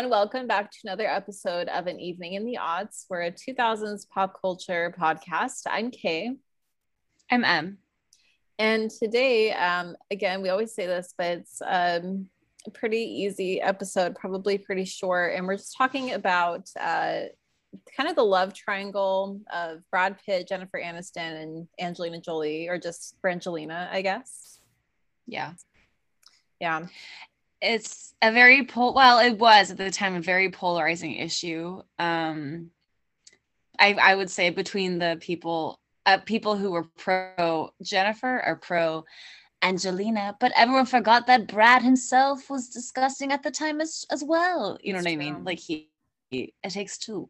Everyone. Welcome back to another episode of An Evening in the Aughts. We're a 2000s pop culture podcast. I'm Kay. I'm M. And today, um, again, we always say this, but it's um, a pretty easy episode, probably pretty short. And we're just talking about uh, kind of the love triangle of Brad Pitt, Jennifer Aniston, and Angelina Jolie, or just Brangelina, I guess. Yeah. Yeah it's a very pol well it was at the time a very polarizing issue. Um i i would say between the people uh, people who were pro jennifer or pro angelina but everyone forgot that brad himself was disgusting at the time as as well. You know That's what true. i mean? like he, he it takes two.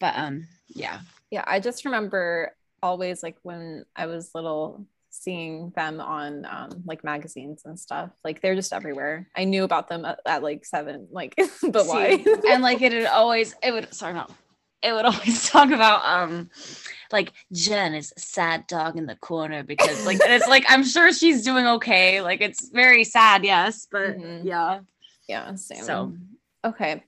But um yeah. Yeah i just remember always like when i was little seeing them on um, like magazines and stuff. Like they're just everywhere. I knew about them at, at like seven. Like, but why? and like it would always, it would. Sorry, no. It would always talk about um, like Jen is a sad dog in the corner because like it's like I'm sure she's doing okay. Like it's very sad, yes, but mm-hmm. yeah, yeah, same. So okay.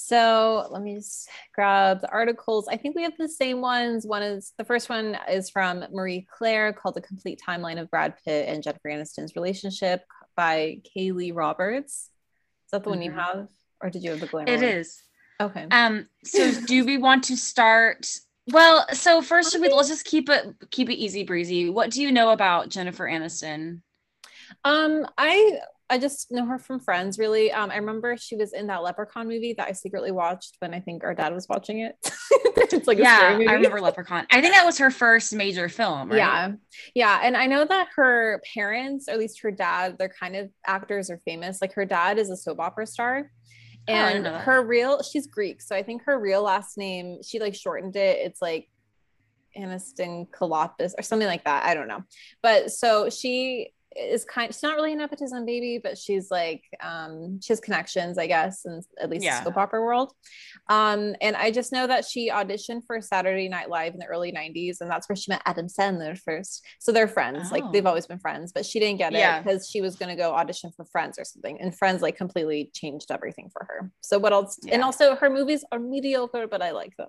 So let me just grab the articles. I think we have the same ones. One is the first one is from Marie Claire called The Complete Timeline of Brad Pitt and Jennifer Aniston's Relationship by Kayleigh Roberts. Is that the mm-hmm. one you mm-hmm. have? Or did you have the glamour? It one? is. Okay. Um, so do we want to start? Well, so first we let's just keep it keep it easy breezy. What do you know about Jennifer Aniston? Um, I I just know her from friends, really. Um, I remember she was in that Leprechaun movie that I secretly watched when I think our dad was watching it. it's like yeah, I remember Leprechaun. I think that was her first major film. Right? Yeah, yeah, and I know that her parents, or at least her dad, they're kind of actors or famous. Like her dad is a soap opera star, oh, and oh, her real she's Greek, so I think her real last name she like shortened it. It's like Aniston Kalopis or something like that. I don't know, but so she is kind she's not really a nepotism baby but she's like um she has connections i guess and at least yeah. soap opera world um and i just know that she auditioned for saturday night live in the early 90s and that's where she met adam sandler first so they're friends oh. like they've oh. always been friends but she didn't get it because she was going to go audition for friends or something and friends like completely changed everything for her so what else yeah. and also her movies are mediocre but i like them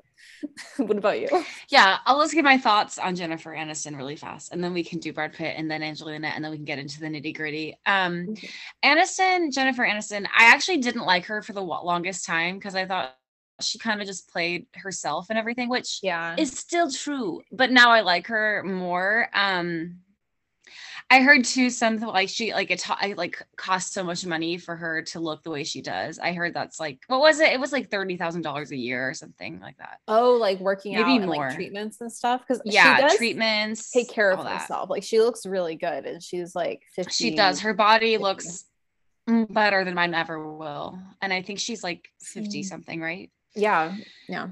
what about you yeah i'll just give my thoughts on jennifer aniston really fast and then we can do brad pitt and then angelina and then we can get into the nitty gritty. Um. Aniston, Jennifer Aniston, I actually didn't like her for the longest time because I thought she kind of just played herself and everything, which yeah is still true. But now I like her more. Um, I heard too something like she like it like cost so much money for her to look the way she does. I heard that's like what was it? It was like thirty thousand dollars a year or something like that. Oh, like working maybe out more and, like, treatments and stuff. Because yeah, treatments take care of herself. That. Like she looks really good, and she's like 50, She does. Her body 50. looks better than mine ever will, and I think she's like fifty mm. something, right? Yeah, yeah.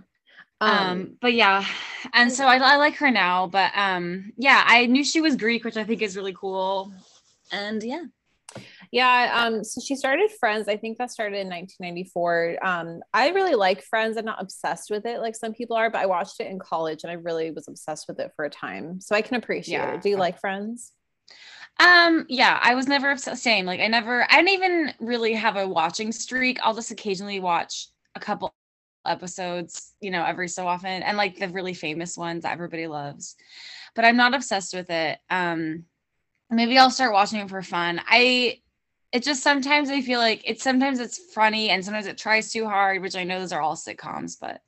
Um, um, but yeah, and so I, I like her now, but um, yeah, I knew she was Greek, which I think is really cool, and yeah. Yeah, um, so she started Friends. I think that started in 1994. Um, I really like Friends. I'm not obsessed with it like some people are, but I watched it in college and I really was obsessed with it for a time. So I can appreciate yeah. it. Do you like Friends? Um, yeah, I was never obsessed. Same, like I never, I didn't even really have a watching streak. I'll just occasionally watch a couple episodes, you know, every so often and like the really famous ones that everybody loves. But I'm not obsessed with it. Um maybe I'll start watching it for fun. I it just sometimes I feel like it's sometimes it's funny and sometimes it tries too hard, which I know those are all sitcoms, but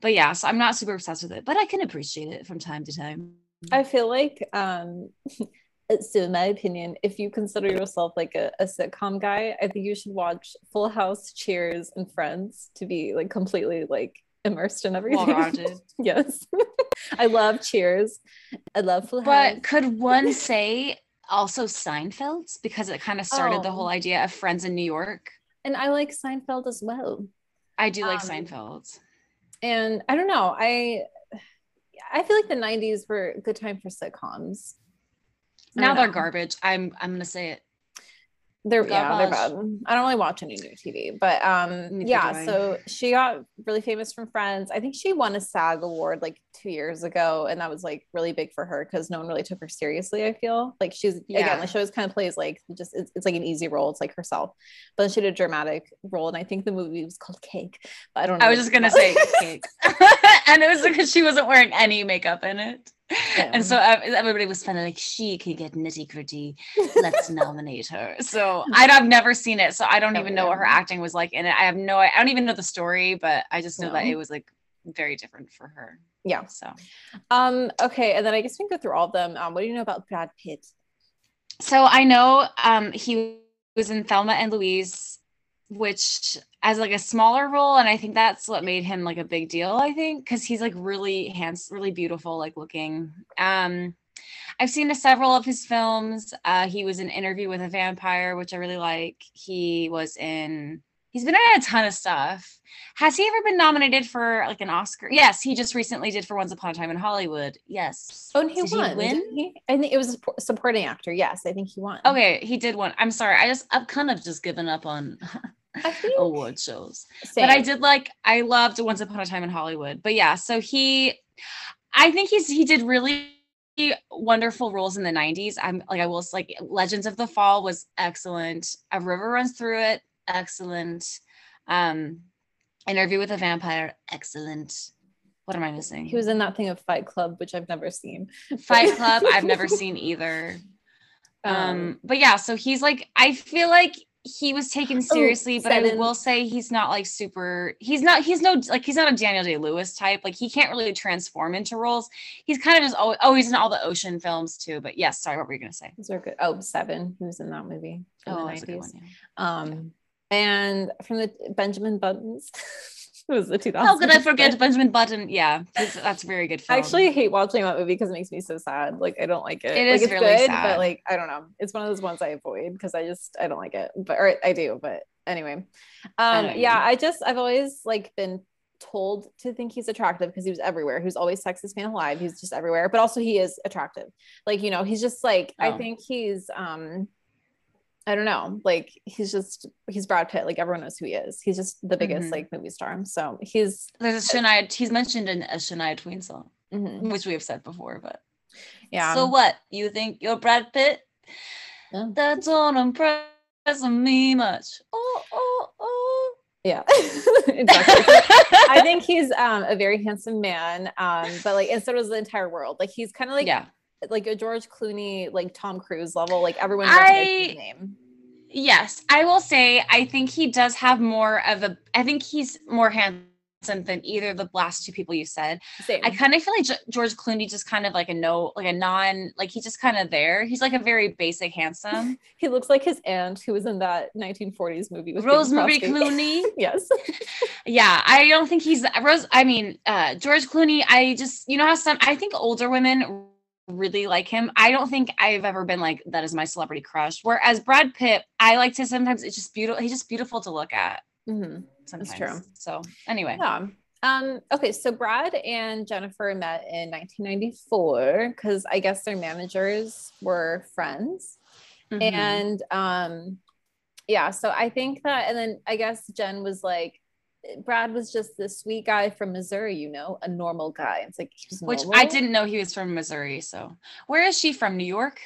but yeah, so I'm not super obsessed with it, but I can appreciate it from time to time. I feel like um so in my opinion if you consider yourself like a, a, sitcom guy i think you should watch full house cheers and friends to be like completely like immersed in everything. Yes. I love cheers. I love full house. but could one say also seinfeld's because it kind of started oh. the whole idea of friends in new york. And i like seinfeld as well. I do like um, seinfeld. and i don't know i i feel like the 90s were a good time for sitcoms now they're garbage. I'm I'm gonna say it. they're yeah, they're bad. I don't really watch any new TV, but um yeah, so she got really famous from Friends. I think she won a SAG award like 2 years ago and that was like really big for her cuz no one really took her seriously, I feel. Like she's yeah. again, like she always kind of plays like just it's, it's like an easy role, it's like herself. But then she did a dramatic role and I think the movie was called Cake. But I don't know. I was just going to say Cake. and it was because she wasn't wearing any makeup in it. Yeah. And so everybody was kind of like, she can get nitty gritty. Let's nominate her. So I've never seen it, so I don't even know what her acting was like in it. I have no, I don't even know the story, but I just know no. that it was like very different for her. Yeah. So, um, okay, and then I guess we can go through all of them. Um, what do you know about Brad Pitt? So I know um he was in Thelma and Louise, which as like a smaller role and i think that's what made him like a big deal i think because he's like really handsome really beautiful like looking. Um i've seen several of his films. Uh he was in interview with a vampire which i really like. He was in he's been in a ton of stuff has he ever been nominated for like an oscar yes he just recently did for once upon a time in hollywood yes oh and he did won he win he? i think it was a supporting actor yes i think he won okay he did one i'm sorry i just i've kind of just given up on award shows. Same. But I did like I loved Once Upon a Time in Hollywood. But yeah, so he I think he's he did really wonderful roles in the 90s. I'm like I will like Legends of the Fall was excellent. A River Runs Through It, excellent. Um Interview with a Vampire, excellent. What am I missing? He was in that thing of Fight Club, which I've never seen. Fight Club, I've never seen either. Um, um, but yeah, so he's like, I feel like he was taken oh, seriously, oh, but I will say he's not like super. He's not. He's no like he's not a Daniel Day Lewis type. Like he can't really transform into roles. He's kind of just always. Oh, he's in all the ocean films too. But yes, sorry, what were you gonna say? Those are good. Oh, Seven. Who's in that movie? oh, that's a good one. Yeah. Um, and from the Benjamin Buttons. it was the 2000s. How could I forget Benjamin Button? Yeah, that's, very good film. I actually hate watching that movie because it makes me so sad. Like I don't like it. It like, is it's really good, sad. but like I don't know. It's one of those ones I avoid because I just I don't like it. But or I do, but anyway. Um I yeah, I just I've always like been told to think he's attractive because he was everywhere. He was always sexiest man alive. He's just everywhere. But also he is attractive. Like, you know, he's just like oh. I think he's um I don't know. Like he's just he's Brad Pitt. Like everyone knows who he is. He's just the biggest mm-hmm. like movie star. So he's there's a Shania. He's mentioned in a Shania Twain song, mm-hmm. which we have said before. But yeah. So what you think you're Brad Pitt? Yeah. That don't impress me much. Oh oh oh. Yeah, exactly. I think he's um, a very handsome man, um, but like, and so does the entire world. Like, he's kind of like yeah like a George Clooney, like Tom Cruise level. Like everyone knows I, his name. Yes, I will say I think he does have more of a. I think he's more handsome than either of the last two people you said. Same. I kind of feel like George Clooney just kind of like a no, like a non, like he's just kind of there. He's like a very basic handsome. he looks like his aunt who was in that 1940s movie with Rosemary Clooney. yes. yeah, I don't think he's Rose. I mean, uh George Clooney. I just you know how some I think older women really like him. I don't think I've ever been like that is my celebrity crush. Whereas Brad Pitt, I like to sometimes it's just beautiful. He's just beautiful to look at. Mm-hmm. Sometimes. That's true. So anyway. Yeah. Um, okay, so Brad and Jennifer met in 1994 because I guess their managers were friends. Mm-hmm. And um, yeah, so I think that, and then I guess Jen was like, Brad was just this sweet guy from Missouri, you know, a normal guy. It's like which I didn't know he was from Missouri. So where is she from? New York?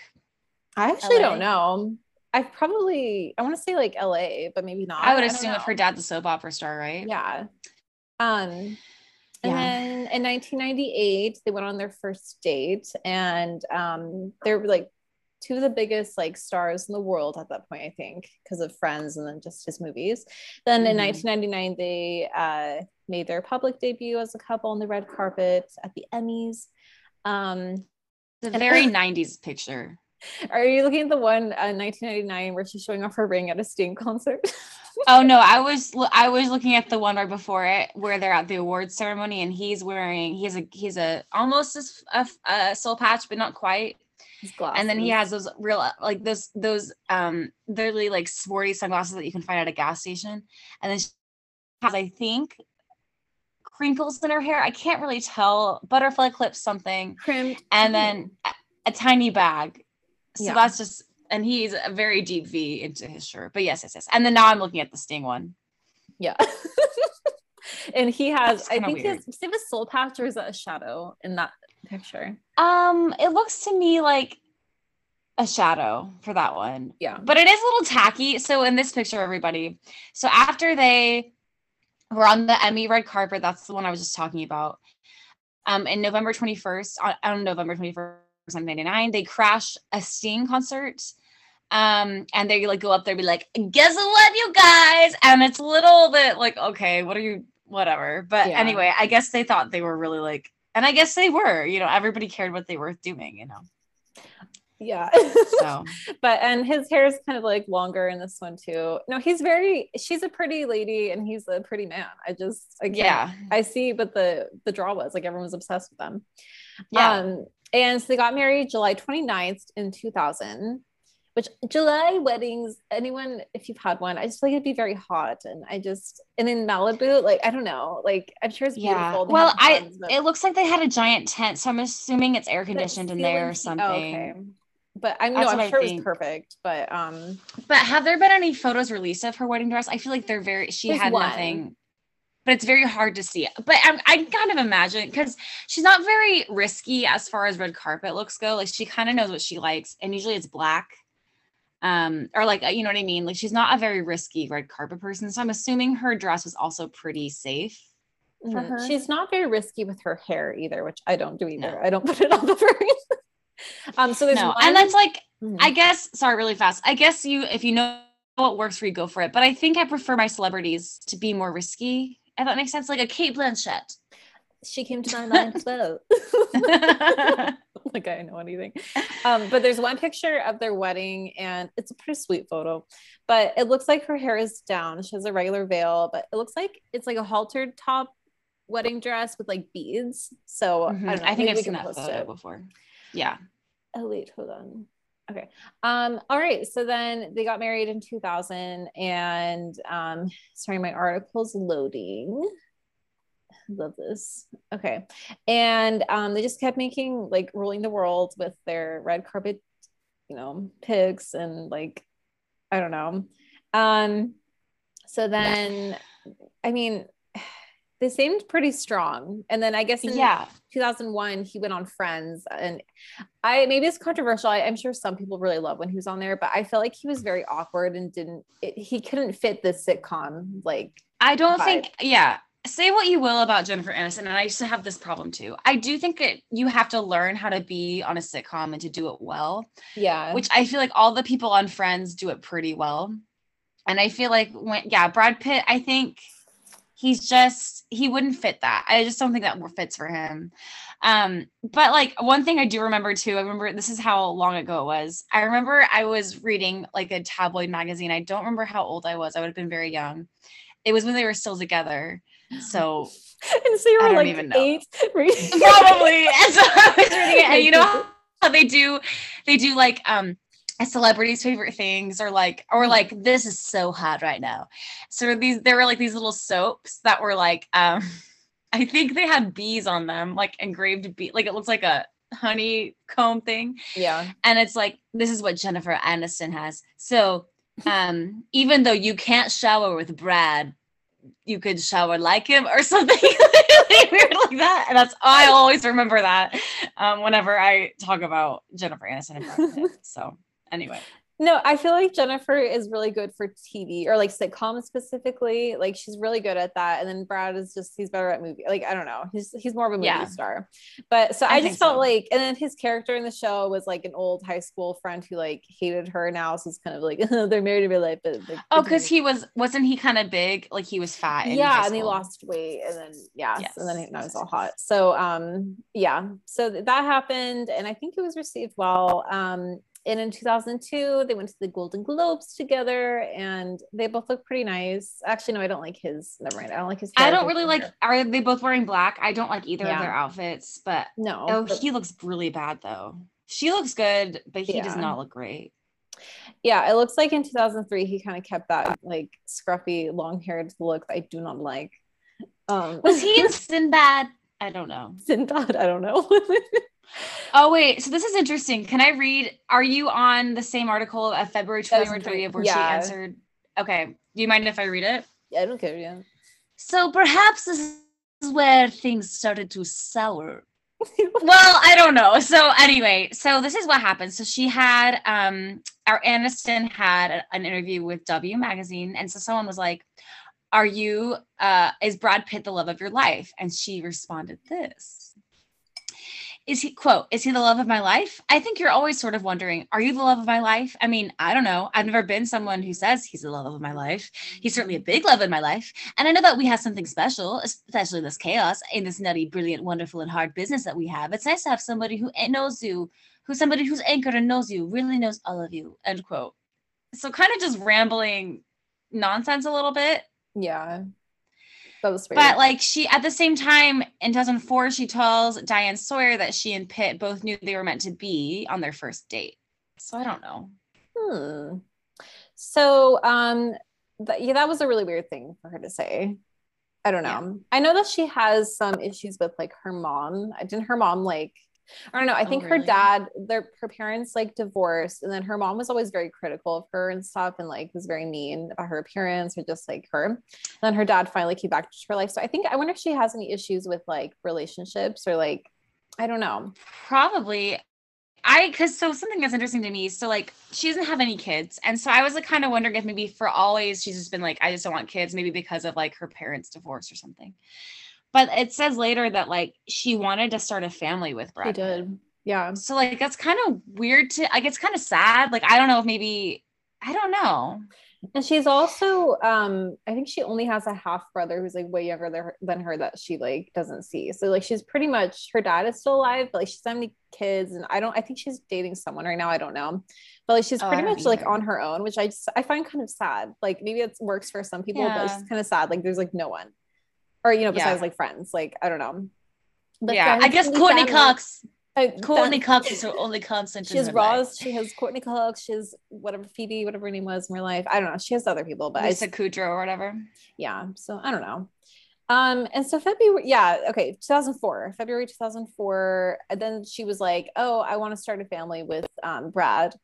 I actually LA? don't know. I probably I want to say like LA, but maybe not. I would assume if her dad's a soap opera star, right? Yeah. Um and yeah. then in 1998 they went on their first date and um they're like two of the biggest like stars in the world at that point, I think, because of Friends and then just his movies. Then mm-hmm. in 1999, they uh, made their public debut as a couple on the red carpet at the Emmys. Um, it's a very 90s picture. Are you looking at the one uh, 1999 where she's showing off her ring at a Sting concert? oh no, I was I was looking at the one right before it where they're at the awards ceremony and he's wearing he's a he's a almost a, a soul patch but not quite and then he has those real like those those um literally like sporty sunglasses that you can find at a gas station. And then she has, I think, crinkles in her hair. I can't really tell. Butterfly clips, something. Crimped. And then a, a tiny bag. So yeah. that's just and he's a very deep V into his shirt. But yes, yes, yes. And then now I'm looking at the Sting one. Yeah. and he has, I think weird. he has, a soul patch or is that a shadow in that picture? Um, it looks to me like a shadow for that one. Yeah. But it is a little tacky. So in this picture, everybody, so after they were on the Emmy red carpet, that's the one I was just talking about. Um, in November 21st, on, on November 21st, 1999, they crash a Sting concert. Um, and they like go up there, be like, guess what, you guys? And it's a little bit like, okay, what are you, whatever. But yeah. anyway, I guess they thought they were really like, and I guess they were, you know, everybody cared what they were doing, you know. Yeah. So, but and his hair is kind of like longer in this one too. No, he's very. She's a pretty lady, and he's a pretty man. I just, yeah, I see. But the the draw was like everyone was obsessed with them. Yeah. Um, and so they got married July 29th in 2000. Which July weddings, anyone, if you've had one, I just feel like it'd be very hot. And I just, and in Malibu, like, I don't know, like, I'm sure it's beautiful. Yeah. Well, I, but... it looks like they had a giant tent. So I'm assuming it's air conditioned in there or something. Oh, okay but I know I'm sure it was perfect. But um But have there been any photos released of her wedding dress? I feel like they're very she had one. nothing. But it's very hard to see. But I'm, I kind of imagine because she's not very risky as far as red carpet looks go. Like she kind of knows what she likes, and usually it's black, um, or like you know what I mean. Like she's not a very risky red carpet person. So I'm assuming her dress was also pretty safe for mm-hmm. her. She's not very risky with her hair either, which I don't do either. No. I don't put it on the very um, so there's no, one- and that's like, mm-hmm. I guess, sorry, really fast. I guess you, if you know what works for you, go for it. But I think I prefer my celebrities to be more risky. If that makes sense, like a Kate Blanchett. She came to my mind as well. like I know anything. Um, but there's one picture of their wedding, and it's a pretty sweet photo. But it looks like her hair is down. She has a regular veil, but it looks like it's like a haltered top wedding dress with like beads. So mm-hmm. I, know, I think I've seen that photo it. before. Yeah. Oh wait, hold on. Okay. Um, all right. So then they got married in 2000 and um sorry, my article's loading. Love this. Okay. And um they just kept making like ruling the world with their red carpet, you know, pigs and like I don't know. Um so then I mean they seemed pretty strong. And then I guess in yeah. 2001, he went on Friends. And I maybe it's controversial. I, am sure some people really love when he was on there, but I feel like he was very awkward and didn't, it, he couldn't fit the sitcom. Like, I don't vibe. think, yeah. Say what you will about Jennifer Aniston, and I used to have this problem too. I do think that you have to learn how to be on a sitcom and to do it well. Yeah. Which I feel like all the people on Friends do it pretty well. And I feel like when, yeah, Brad Pitt, I think he's just he wouldn't fit that. I just don't think that fits for him. Um, but like one thing I do remember too, I remember this is how long ago it was. I remember I was reading like a tabloid magazine. I don't remember how old I was. I would have been very young. It was when they were still together. So and so you were like eight, probably. And so I was reading it, and you know how they do, they do like um a celebrity's favorite things or like or like this is so hot right now. So these there were like these little soaps that were like um i think they had bees on them like engraved bee like it looks like a honeycomb thing. Yeah. And it's like this is what jennifer aniston has. So um even though you can't shower with brad you could shower like him or something weird like that. And that's I always remember that um, whenever I talk about Jennifer Aniston and. So anyway no, I feel like Jennifer is really good for TV or like sitcoms specifically. Like she's really good at that. And then Brad is just he's better at movie. Like I don't know, he's he's more of a movie yeah. star. But so I, I just felt so. like, and then his character in the show was like an old high school friend who like hated her now. So it's kind of like they're married in real life. But like, oh, because he was wasn't he kind of big? Like he was fat. yeah, and he lost weight, and then yeah, yes. and then he, he's all hot. So um yeah, so that happened, and I think it was received well. Um and in 2002 they went to the golden globes together and they both look pretty nice. Actually no i don't like his never mind i don't like his i don't really like are they both wearing black? I don't like either yeah. of their outfits but no oh but, he looks really bad though. She looks good but he yeah. does not look great. Yeah it looks like in 2003 he kind of kept that like scruffy long haired look i do not like. Um was he in sinbad? I don't know. Sinbad i don't know Oh wait, so this is interesting. Can I read? Are you on the same article of February 2023 of where yeah. she answered? Okay. Do you mind if I read it? Yeah, I don't care. Yeah. So perhaps this is where things started to sour. well, I don't know. So anyway, so this is what happened. So she had um our Aniston had an interview with W magazine and so someone was like, "Are you uh is Brad Pitt the love of your life?" And she responded this is he quote is he the love of my life? I think you're always sort of wondering are you the love of my life? I mean i don't know. I've never been someone who says he's the love of my life. He's certainly a big love in my life. And i know that we have something special especially this chaos in this nutty brilliant wonderful and hard business that we have. It's nice to have somebody who knows you who's somebody who's anchored and knows you really knows all of you end quote. So kind of just rambling nonsense a little bit. Yeah that was But like she at the same time in 2004, she tells Diane Sawyer that she and Pitt both knew they were meant to be on their first date. So I don't know. Hmm. So um th- yeah, that was a really weird thing for her to say. I don't know. Yeah. I know that she has some issues with like her mom. Didn't her mom like I don't know. I oh, think really? her dad, their her parents like divorced, and then her mom was always very critical of her and stuff, and like was very mean about her appearance or just like her. And then her dad finally came back to her life. So I think I wonder if she has any issues with like relationships or like I don't know. Probably. I because so something that's interesting to me. So like she doesn't have any kids, and so I was like kind of wondering if maybe for always she's just been like I just don't want kids, maybe because of like her parents' divorce or something. But it says later that like she wanted to start a family with Brad. She did. Yeah. So like that's kind of weird to like it's kind of sad. Like I don't know if maybe I don't know. And she's also um I think she only has a half brother who's like way younger than her, than her that she like doesn't see. So like she's pretty much her dad is still alive, but like she's many kids and I don't I think she's dating someone right now. I don't know. But like she's oh, pretty much either. like on her own, which I just I find kind of sad. Like maybe it works for some people, yeah. but it's kind of sad. Like there's like no one or you know, besides yeah. like friends. Like I don't know. But yeah, I guess Courteney family, Cox. Uh, Courteney Cox is her only constant. She has Ross. She has Courteney Cox. She has whatever Phoebe, whatever her name was in real life. I don't know. She has other people, but Lisa I, Kudrow or whatever. Yeah. So I don't know. Um, and so February, yeah, okay, 2004, February 2004. And then she was like, "Oh, I want to start a family with um, Brad,"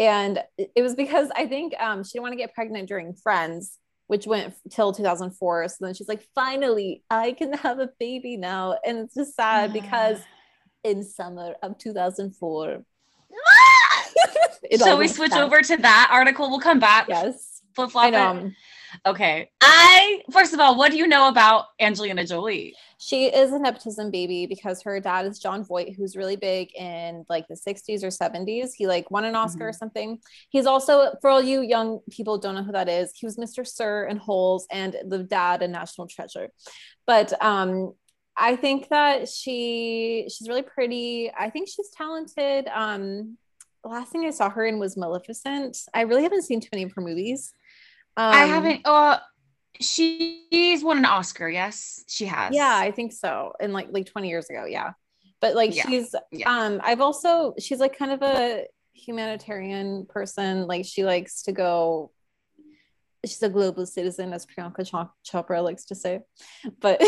and it was because I think um, she didn't want to get pregnant during Friends, which went till 2004. So then she's like, finally, I can have a baby now. And it's just sad because in summer of 2004. Shall we switch over to that article? We'll come back. Yes. Flip flop. Okay. I first of all, what do you know about Angelina Jolie? She is a nepotism baby because her dad is Jon Voight, who's really big in like the 60s or 70s. He like won an Oscar mm-hmm. or something. He's also, for all you young people don't know who that is, he was Mr. Sir and Holes and the dad and National Treasure. But um I think that she she's really pretty. I think she's talented. Um the last thing I saw her in was Maleficent. I really haven't seen too many of her movies. Um, I haven't. Uh, she's won an Oscar. Yes, she has. Yeah, I think so. In like like twenty years ago. Yeah, but like yeah. she's. Yeah. Um, I've also she's like kind of a humanitarian person. Like she likes to go. She's a global citizen, as Priyanka Chopra likes to say, but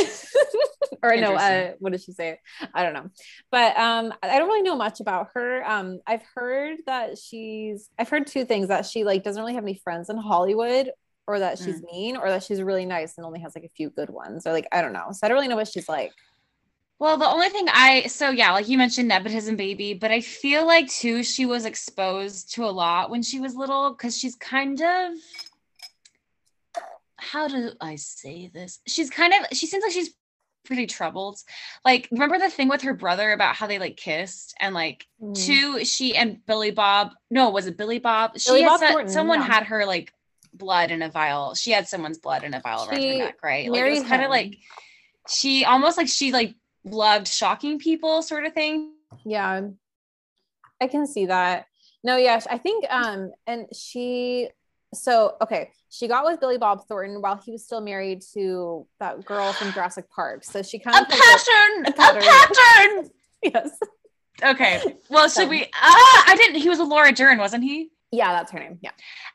or no, uh, what did she say? I don't know, but um, I don't really know much about her. Um, I've heard that she's. I've heard two things that she like doesn't really have any friends in Hollywood, or that she's mm. mean or that she's really nice and only has like a few good ones or like I don't know. So I don't really know what she's like. Well, the only thing I so yeah, like you mentioned nepotism baby, but I feel like too she was exposed to a lot when she was little cuz she's kind of how do I say this? She's kind of she seems like she's pretty troubled. Like remember the thing with her brother about how they like kissed and like mm. two she and Billy Bob, no, was it Billy Bob? Billy she Bob said, someone yeah. had her like blood in a vial. She had someone's blood in a vial around her neck, right? Like it was kind of like she almost like she like loved shocking people, sort of thing. Yeah, I can see that. No, yes, I think um, and she so okay, she got with Billy Bob Thornton while he was still married to that girl from Jurassic Park. So she kind of a pattern, a pattern, a pattern. yes. Okay. Well, should we? Ah, I didn't. He was a Laura Dern, wasn't he? Yeah, that's her name. Yeah.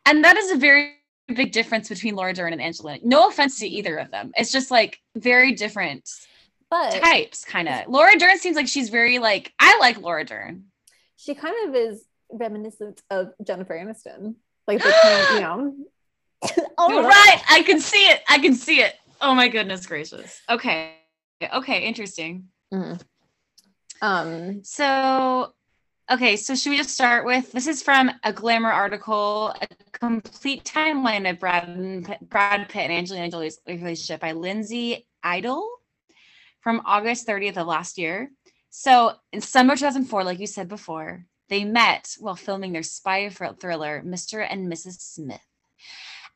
And that is a very big difference between Laura Dern and Angelina. No offense to either of them. It's just like very different. but types kind of. Laura Dern seems like she's very like I like Laura Dern. She kind of is reminiscent of Jennifer Aniston. Like they kind you know. oh, right. I can see it. I can see it. Oh my goodness gracious. Okay. Okay, interesting. Mm-hmm. Um so Okay, so should we just start with this is from a Glamour article, a complete timeline of Brad and Brad Pitt and Angelina Jolie's relationship by Lindsay Idle from August 30th of last year. So in summer 2004, like you said before, they met while filming their spy thriller, Mr. and Mrs. Smith.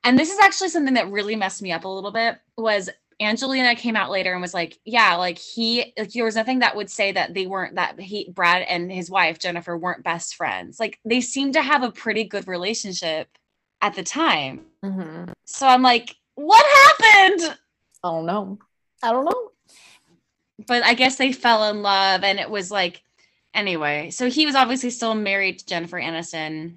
And this is actually something that really messed me up a little bit was Angelina came out later and was like, yeah, like he, like there was nothing that would say that they weren't that he, Brad and his wife Jennifer weren't best friends. Like they seemed to have a pretty good relationship at the time. Mm-hmm. So I'm like, what happened? I don't know. I don't know. But I guess they fell in love, and it was like, anyway. So he was obviously still married to Jennifer Aniston,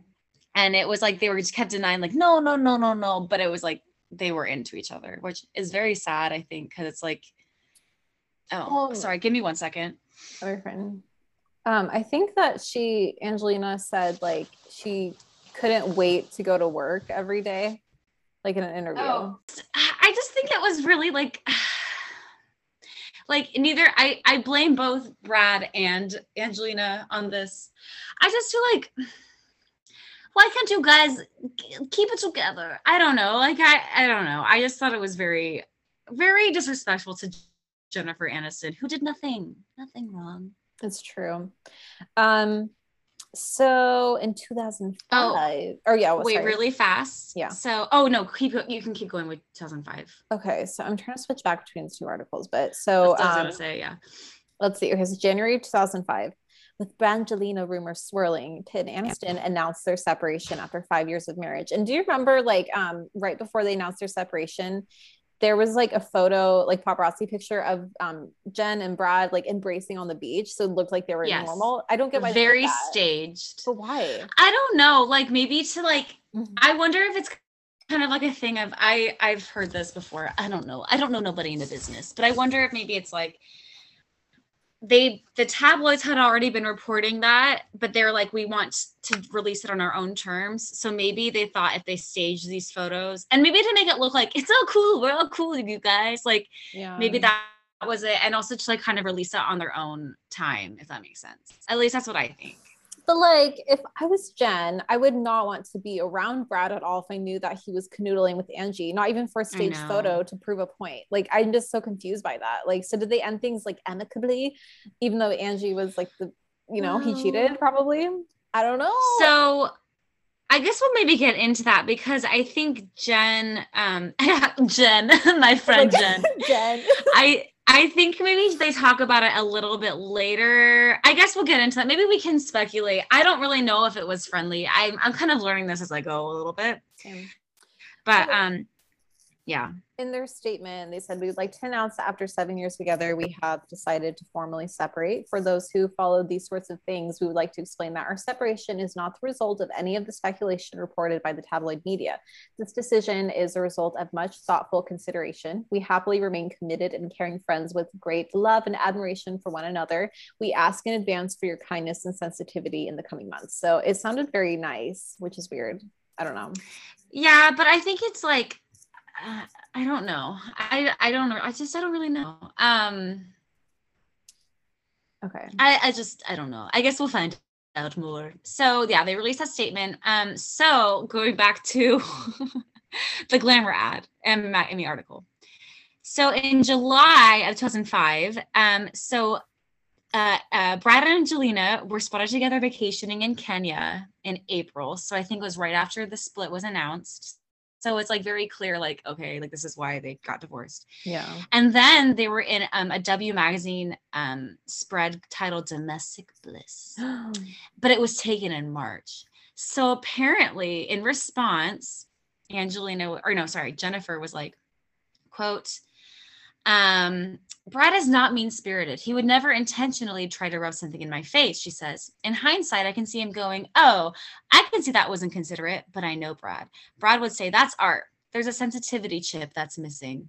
and it was like they were just kept denying, like, no, no, no, no, no. But it was like they were into each other, which is very sad, I think, because it's like, oh, um, sorry, give me one second. Oh, friend. Um, I think that she, Angelina, said like she couldn't wait to go to work every day, like in an interview. Oh, I just think it was really like, like neither. I I blame both Brad and Angelina on this. I just feel like why can't you guys keep it together? I don't know. Like I I don't know. I just thought it was very very disrespectful to Jennifer Aniston, who did nothing, nothing wrong. It's true. Um so in 2005 oh, or yeah wait sorry. really fast yeah so oh no keep you can keep going with 2005 okay so i'm trying to switch back between the two articles but so um, I was gonna um, say yeah let's see here's january 2005 with Brangelina rumors swirling, Pitt and Aniston announced their separation after five years of marriage. And do you remember, like, um, right before they announced their separation, there was like a photo, like paparazzi picture of um, Jen and Brad like embracing on the beach, so it looked like they were yes. normal. I don't get why very staged. But why? I don't know. Like maybe to like, mm-hmm. I wonder if it's kind of like a thing of I I've heard this before. I don't know. I don't know nobody in the business, but I wonder if maybe it's like they the tabloids had already been reporting that but they're like we want to release it on our own terms. So maybe they thought if they staged these photos and maybe to make it look like it's all cool we're all cool you guys. Like yeah. maybe that was it and also to like kind of release it on their own time if that makes sense. At least that's what i think but like, if I was Jen, I would not want to be around Brad at all if I knew that he was canoodling with Angie, not even for a stage photo to prove a point. Like, I'm just so confused by that. Like, so did they end things like amicably, even though Angie was like the, you know, he cheated probably? I don't know. So I guess we'll maybe get into that because I think Jen, um, Jen, my friend Jen, Jen, I I think maybe they talk about it a little bit later. I guess we'll get into that. Maybe we can speculate. I don't really know if it was friendly. I'm I'm kind of learning this as I go a little bit. Same. But um yeah. In their statement they said we'd like to announce that after seven years together we have decided to formally separate. For those who followed these sorts of things we would like to explain that our separation is not the result of any of the speculation reported by the tabloid media. This decision is a result of much thoughtful consideration. We happily remain committed and caring friends with great love and admiration for one another. We ask in advance for your kindness and sensitivity in the coming months. So it sounded very nice which is weird. I don't know. Yeah but i think it's like uh, I don't know. I I don't know. I just I don't really know. Um Okay. I I just I don't know. I guess we'll find out more. So yeah, they released that statement. Um so going back to the glamour ad and in the article. So in July of 2005, um so uh, uh, Brad and Angelina were spotted together vacationing in Kenya in April. So I think it was right after the split was announced. So it's like very clear, like, okay, like this is why they got divorced. Yeah. And then they were in um, a W magazine um, spread titled Domestic Bliss, but it was taken in March. So apparently, in response, Angelina, or no, sorry, Jennifer was like, quote, um, Brad is not mean spirited. He would never intentionally try to rub something in my face, she says. In hindsight, I can see him going, Oh, I can see that wasn't considerate, but I know Brad. Brad would say, That's art. There's a sensitivity chip that's missing.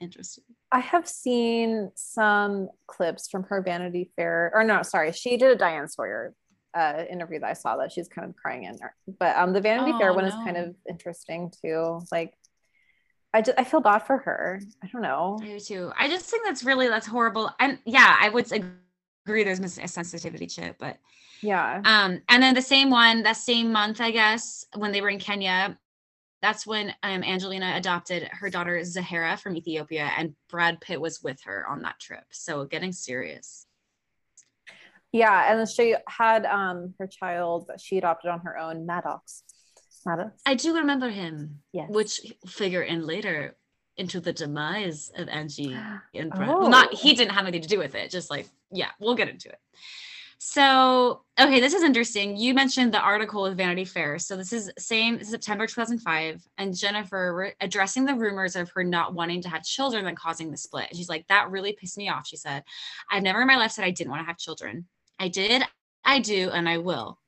interesting. I have seen some clips from her Vanity Fair, or no, sorry, she did a Diane Sawyer uh, interview that I saw that she's kind of crying in there. But um, the Vanity oh, Fair one no. is kind of interesting too. Like, I just I feel bad for her. I don't know. I do too. I just think that's really that's horrible. And yeah, I would agree. There's a sensitivity to it, but yeah. Um, and then the same one that same month, I guess, when they were in Kenya, that's when um, Angelina adopted her daughter Zahara from Ethiopia, and Brad Pitt was with her on that trip. So getting serious. Yeah, and she had um her child that she adopted on her own, Maddox. I do remember him. Yes. Which figure in later into the demise of Angie and Brad. Oh. Well, not he didn't have anything to do with it. Just like yeah, we'll get into it. So, okay, this is interesting. You mentioned the article with Vanity Fair. So, this is same September 2005, and Jennifer re- addressing the rumors of her not wanting to have children and causing the split. She's like, That really pissed me off. She said, I've never in my life said I didn't want to have children. I did, I do, and I will.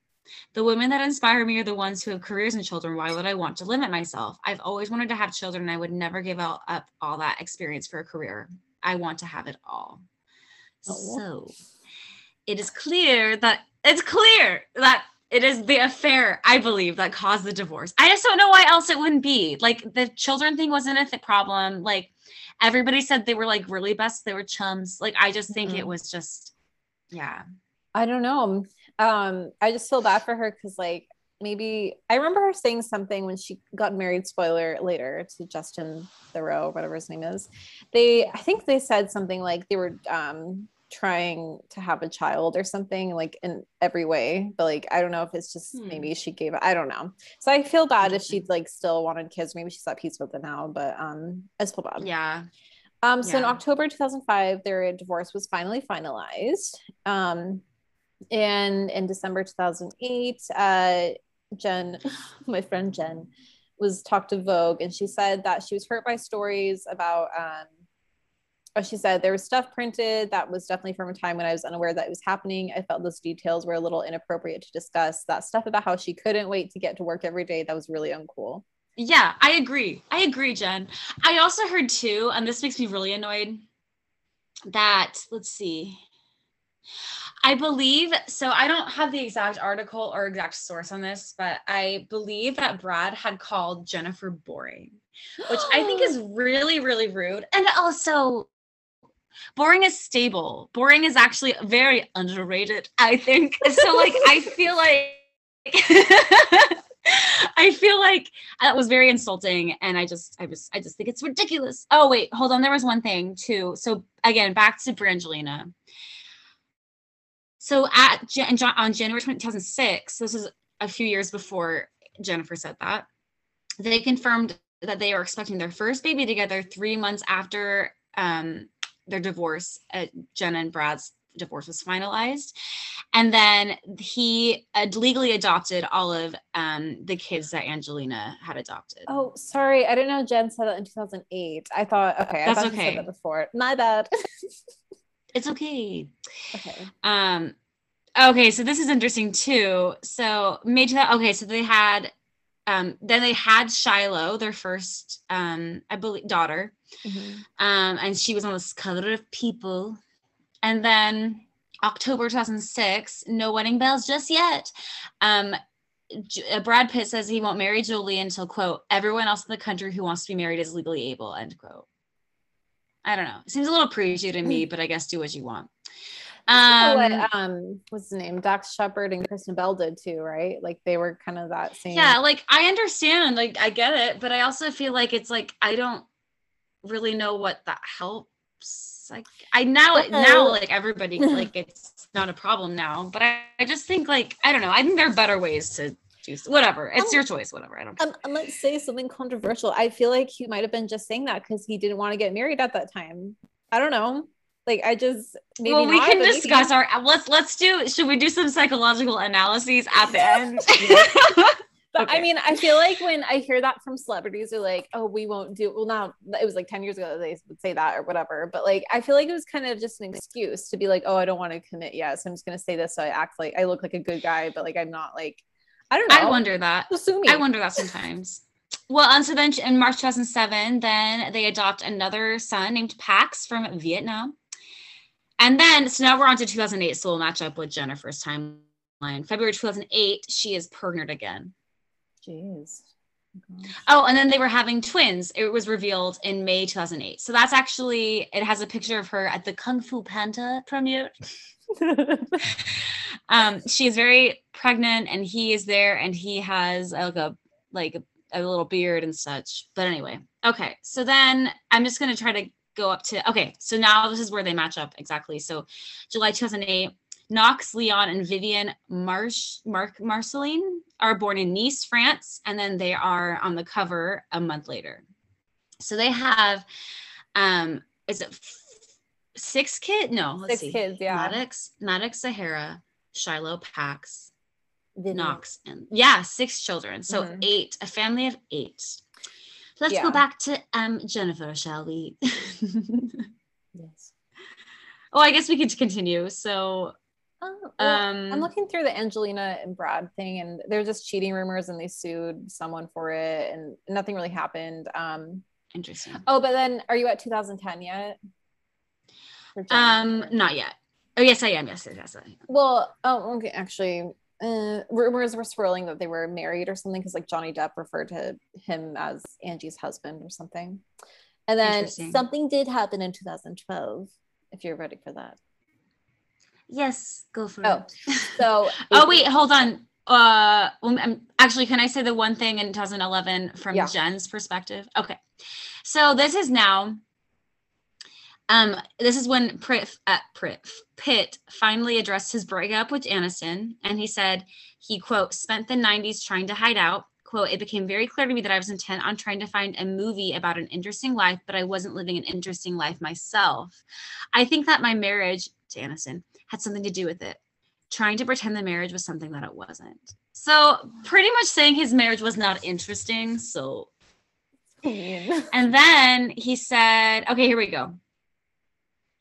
The women that inspire me are the ones who have careers and children. Why would I want to limit myself? I've always wanted to have children, and I would never give up all that experience for a career. I want to have it all. Oh. So, it is clear that it's clear that it is the affair, I believe, that caused the divorce. I just don't know why else it wouldn't be. Like the children thing wasn't a th- problem. Like everybody said they were like really best. They were chums. Like I just think mm-hmm. it was just, yeah. I don't know. Um, I just feel bad for her because like maybe I remember her saying something when she got married. Spoiler later to Justin Theroux, whatever his name is. They, I think they said something like they were um trying to have a child or something like in every way but like i don't know if it's just hmm. maybe she gave i don't know so i feel bad if she'd like still wanted kids maybe she's at peace with it now but um i feel bad yeah um so yeah. in october 2005 their divorce was finally finalized um and in december 2008 uh jen my friend jen was talked to vogue and she said that she was hurt by stories about um she said there was stuff printed that was definitely from a time when I was unaware that it was happening. I felt those details were a little inappropriate to discuss. That stuff about how she couldn't wait to get to work every day, that was really uncool. Yeah, I agree. I agree, Jen. I also heard too, and this makes me really annoyed, that let's see. I believe so. I don't have the exact article or exact source on this, but I believe that Brad had called Jennifer boring, which I think is really, really rude. And also, boring is stable. Boring is actually very underrated, I think. So like I feel like I feel like that was very insulting and I just I was I just think it's ridiculous. Oh wait, hold on. There was one thing too. So again, back to Brangelina. So at on January 2006, this is a few years before Jennifer said that, they confirmed that they were expecting their first baby together three months after um, their divorce, uh, Jenna and Brad's divorce was finalized. And then he legally adopted all of um, the kids that Angelina had adopted. Oh, sorry. I didn't know Jen said that in 2008. I thought, okay, I That's thought okay. said that before. My bad. it's okay. Okay. Um, okay, so this is interesting too. So made that okay, so they had um then they had Shiloh, their first um, I believe daughter. Mm-hmm. Um, and she was on this cover of People. And then October 2006, no wedding bells just yet. Um, uh, Brad Pitt says he won't marry Jolie until quote everyone else in the country who wants to be married is legally able end quote. I don't know. It seems a little preachy to me, but I guess do what you want. Um, what, um, what's the name? Dax Shepard and Kristen Bell did too, right? Like they were kind of that same. Yeah, like I understand, like I get it, but I also feel like it's like I don't really know what that helps. Like I now okay. now like everybody like it's not a problem now, but I, I just think like I don't know. I think there are better ways to do whatever. It's um, your choice. Whatever. I don't. Um, let's say something controversial. I feel like he might have been just saying that because he didn't want to get married at that time. I don't know. Like I just maybe well, we not, can discuss maybe. our let's let's do. Should we do some psychological analyses at the end? But okay. I mean, I feel like when I hear that from celebrities, they're like, "Oh, we won't do." Well, now it was like ten years ago they would say that or whatever. But like, I feel like it was kind of just an excuse to be like, "Oh, I don't want to commit yet, so I'm just gonna say this so I act like I look like a good guy, but like I'm not like." I don't know. I wonder that. Assuming. I wonder that sometimes. well, and so then in March 2007, then they adopt another son named Pax from Vietnam. And then, so now we're on to 2008. So we'll match up with Jennifer's timeline. February 2008, she is pregnant again. Jeez. Oh, oh, and then they were having twins. It was revealed in May 2008. So that's actually, it has a picture of her at the Kung Fu Panda premiere. um, she is very pregnant and he is there and he has like a, like a, a little beard and such. But anyway, okay. So then I'm just to try to go up to okay so now this is where they match up exactly so july 2008 knox leon and vivienne marsh mark marcheline are born in nice france and then they are on the cover a month later so they have um is it six kids no let's Six see kids, yeah. maddox maddox zahara shiloh pax Vivienne. knox and yeah six children so Mhm. eight a family of eight let's Yeah. go back to um jennifer shall we Yes. Oh, I guess we could continue. So, Oh, well, um, I'm looking through the Angelina and Brad thing, and there's just cheating rumors, and they sued someone for it, and nothing really happened. Um, interesting. oh, but then are you at 2010 yet? Um, not yet. Oh, yes, I am. Yes, yes, yes. I well, oh, okay, actually, uh, rumors were swirling that they were married or something because like Johnny Depp referred to him as Angie's husband or something. And then something did happen in 2012. If you're ready for that. Yes, go for Oh, it. So oh, wait, hold on. Uh, well, um, actually, can I say the one thing in 2011 from Yeah. Jen's perspective? Okay, so this is now. Um, this is when Prit, uh, Pitt finally addressed his breakup with Aniston, and he said he quote spent the 90s trying to hide out. Quote, it became very clear to me that I was intent on trying to find a movie about an interesting life, but I wasn't living an interesting life myself. I think that my marriage to Aniston had something to do with it trying to pretend the marriage was something that it wasn't. So pretty much saying his marriage was not interesting. So and then he said, okay, here we go.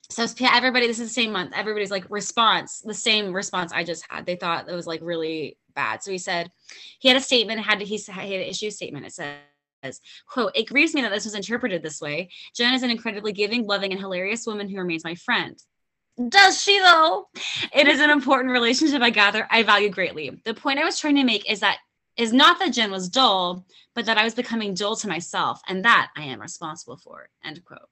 So everybody, this is the same month. Everybody's like response, the same response I just had. They thought it was like really bad. So he said he had a statement, had to he, he had an issue statement. It says, quote, it grieves me that this was interpreted this way. Jen is an incredibly giving, loving, and hilarious woman who remains my friend. Does she though? It is an important relationship I gather I value greatly. The point I was trying to make is that is not that Jen was dull, but that I was becoming dull to myself, and that I am responsible for. End quote.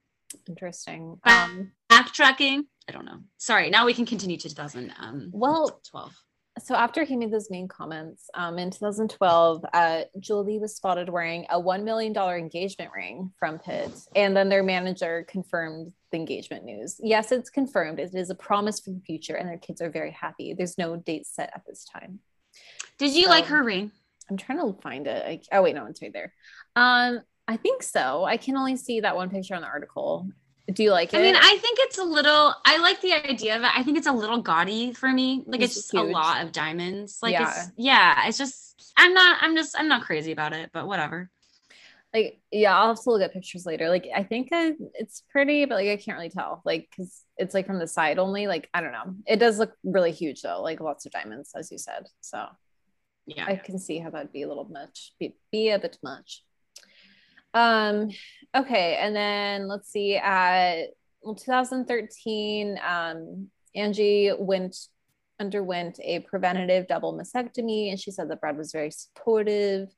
Interesting. Um, Backtracking. I don't know. Sorry. Now we can continue to 2012. well, 12. so after he made those mean comments um, in 2012 uh, jolie was spotted wearing a $1 million engagement ring from pitt and then their manager confirmed the engagement news yes it's confirmed it is a promise for the future and their kids are very happy there's no date set at this time Did you So- like her ring? i'm trying to find it I, oh wait no it's right there um i think so i can only see that one picture on the article do you like it I mean, I think it's a little. I like the idea of it. I think it's a little gaudy for me. Like it's, It's just a lot of diamonds. Like Yeah. it's yeah. It's just. I'm not. I'm just. I'm not crazy about it. But whatever. like yeah i'll have to look at pictures later like i think uh, it's pretty but like i can't really tell like because it's like from the side only like i don't know it does look really huge though like lots of diamonds as you said so Yeah. i can see how that'd be a little much be, be a bit much um okay and then let's see at well 2013 um angie went underwent a preventative double mastectomy and she said that brad was very supportive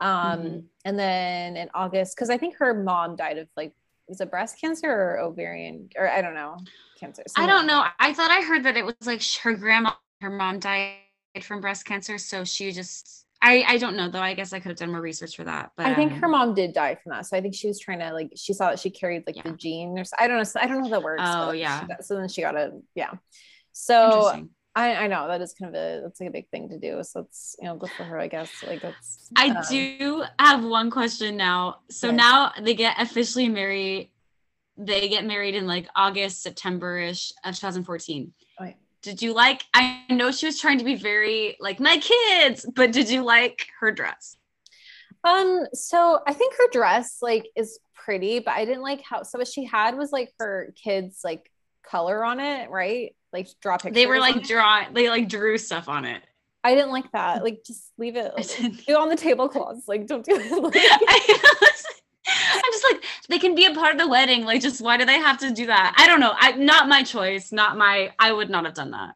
um Mhm. and then in august because i think her mom died of like was it breast cancer or ovarian or i don't know cancer I don't know. I thought I heard that it was like her grandma, her mom died from breast cancer, so she just. I I don't know though. I guess I could have done more research for that. But I think um, her mom did die from that, so I think she was trying to like she saw that she carried like the gene or I don't know. I don't know how that works. Oh, yeah. got- so then she got a yeah. So. I I know that is kind of a that's like a big thing to do. So it's you know good for her, I guess. Like that's I um, do have one question now. So Yes. now they get officially married. They get married in like August, September ish of 2014. Wait. Did you like? I know she was trying to be very like my kids, but did you like her dress? Um, so I think her dress like is pretty, but I didn't like how so what she had was like her kids like color on it, right? Like draw pictures. They were like draw. They like drew stuff on it. I didn't like that. Like, just leave it. Like, do on the tablecloths. Like, don't do it. Like, I'm just like they can be a part of the wedding. Like, just why do they have to do that? I don't know. I not my choice. Not my. I would not have done that.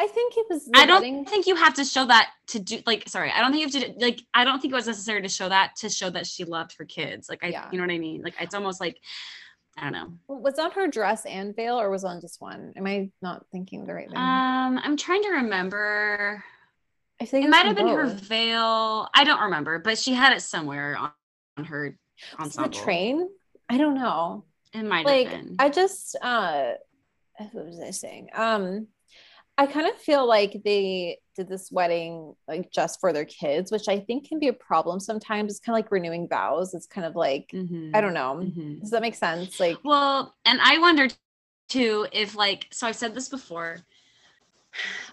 I think it was. I don't wedding. think you have to show that to do. Like, sorry, I don't think you have to. Like, I don't think it was necessary to show that to show that she loved her kids. Like, I, yeah. you know what I mean. Like, it's almost like I don't know. Was on her dress and veil, or was on just one? Am I not thinking the right thing? Um, I'm trying to remember. I think it might have been both. her veil. I don't remember, but she had it somewhere on, on her ensemble. The train? I don't know. It might like, have been. I just uh what was I saying? Um I kind of feel like they did this wedding like just for their kids, which I think can be a problem sometimes. It's kind of like renewing vows. It's kind of like mm-hmm. I don't know. Mm-hmm. Does that make sense? Like well, and I wondered too if like so I've said this before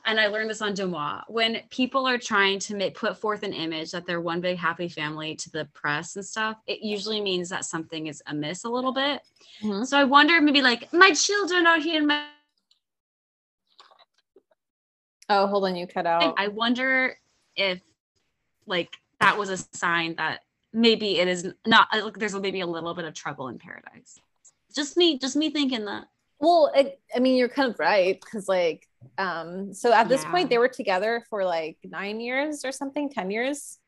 and I learned this on Demois. When people are trying to make put forth an image that they're one big happy family to the press and stuff, it usually means that something is amiss a little bit. Mm-hmm. So I wonder maybe like my children are here. In my- oh, hold on, you cut out. I wonder if like that was a sign that maybe it is not like there's maybe a little bit of trouble in paradise. Just me, just me thinking that. Well, it, I mean, you're kind of right because like um, so at this yeah. point, they were together for like nine years or something, 10 years.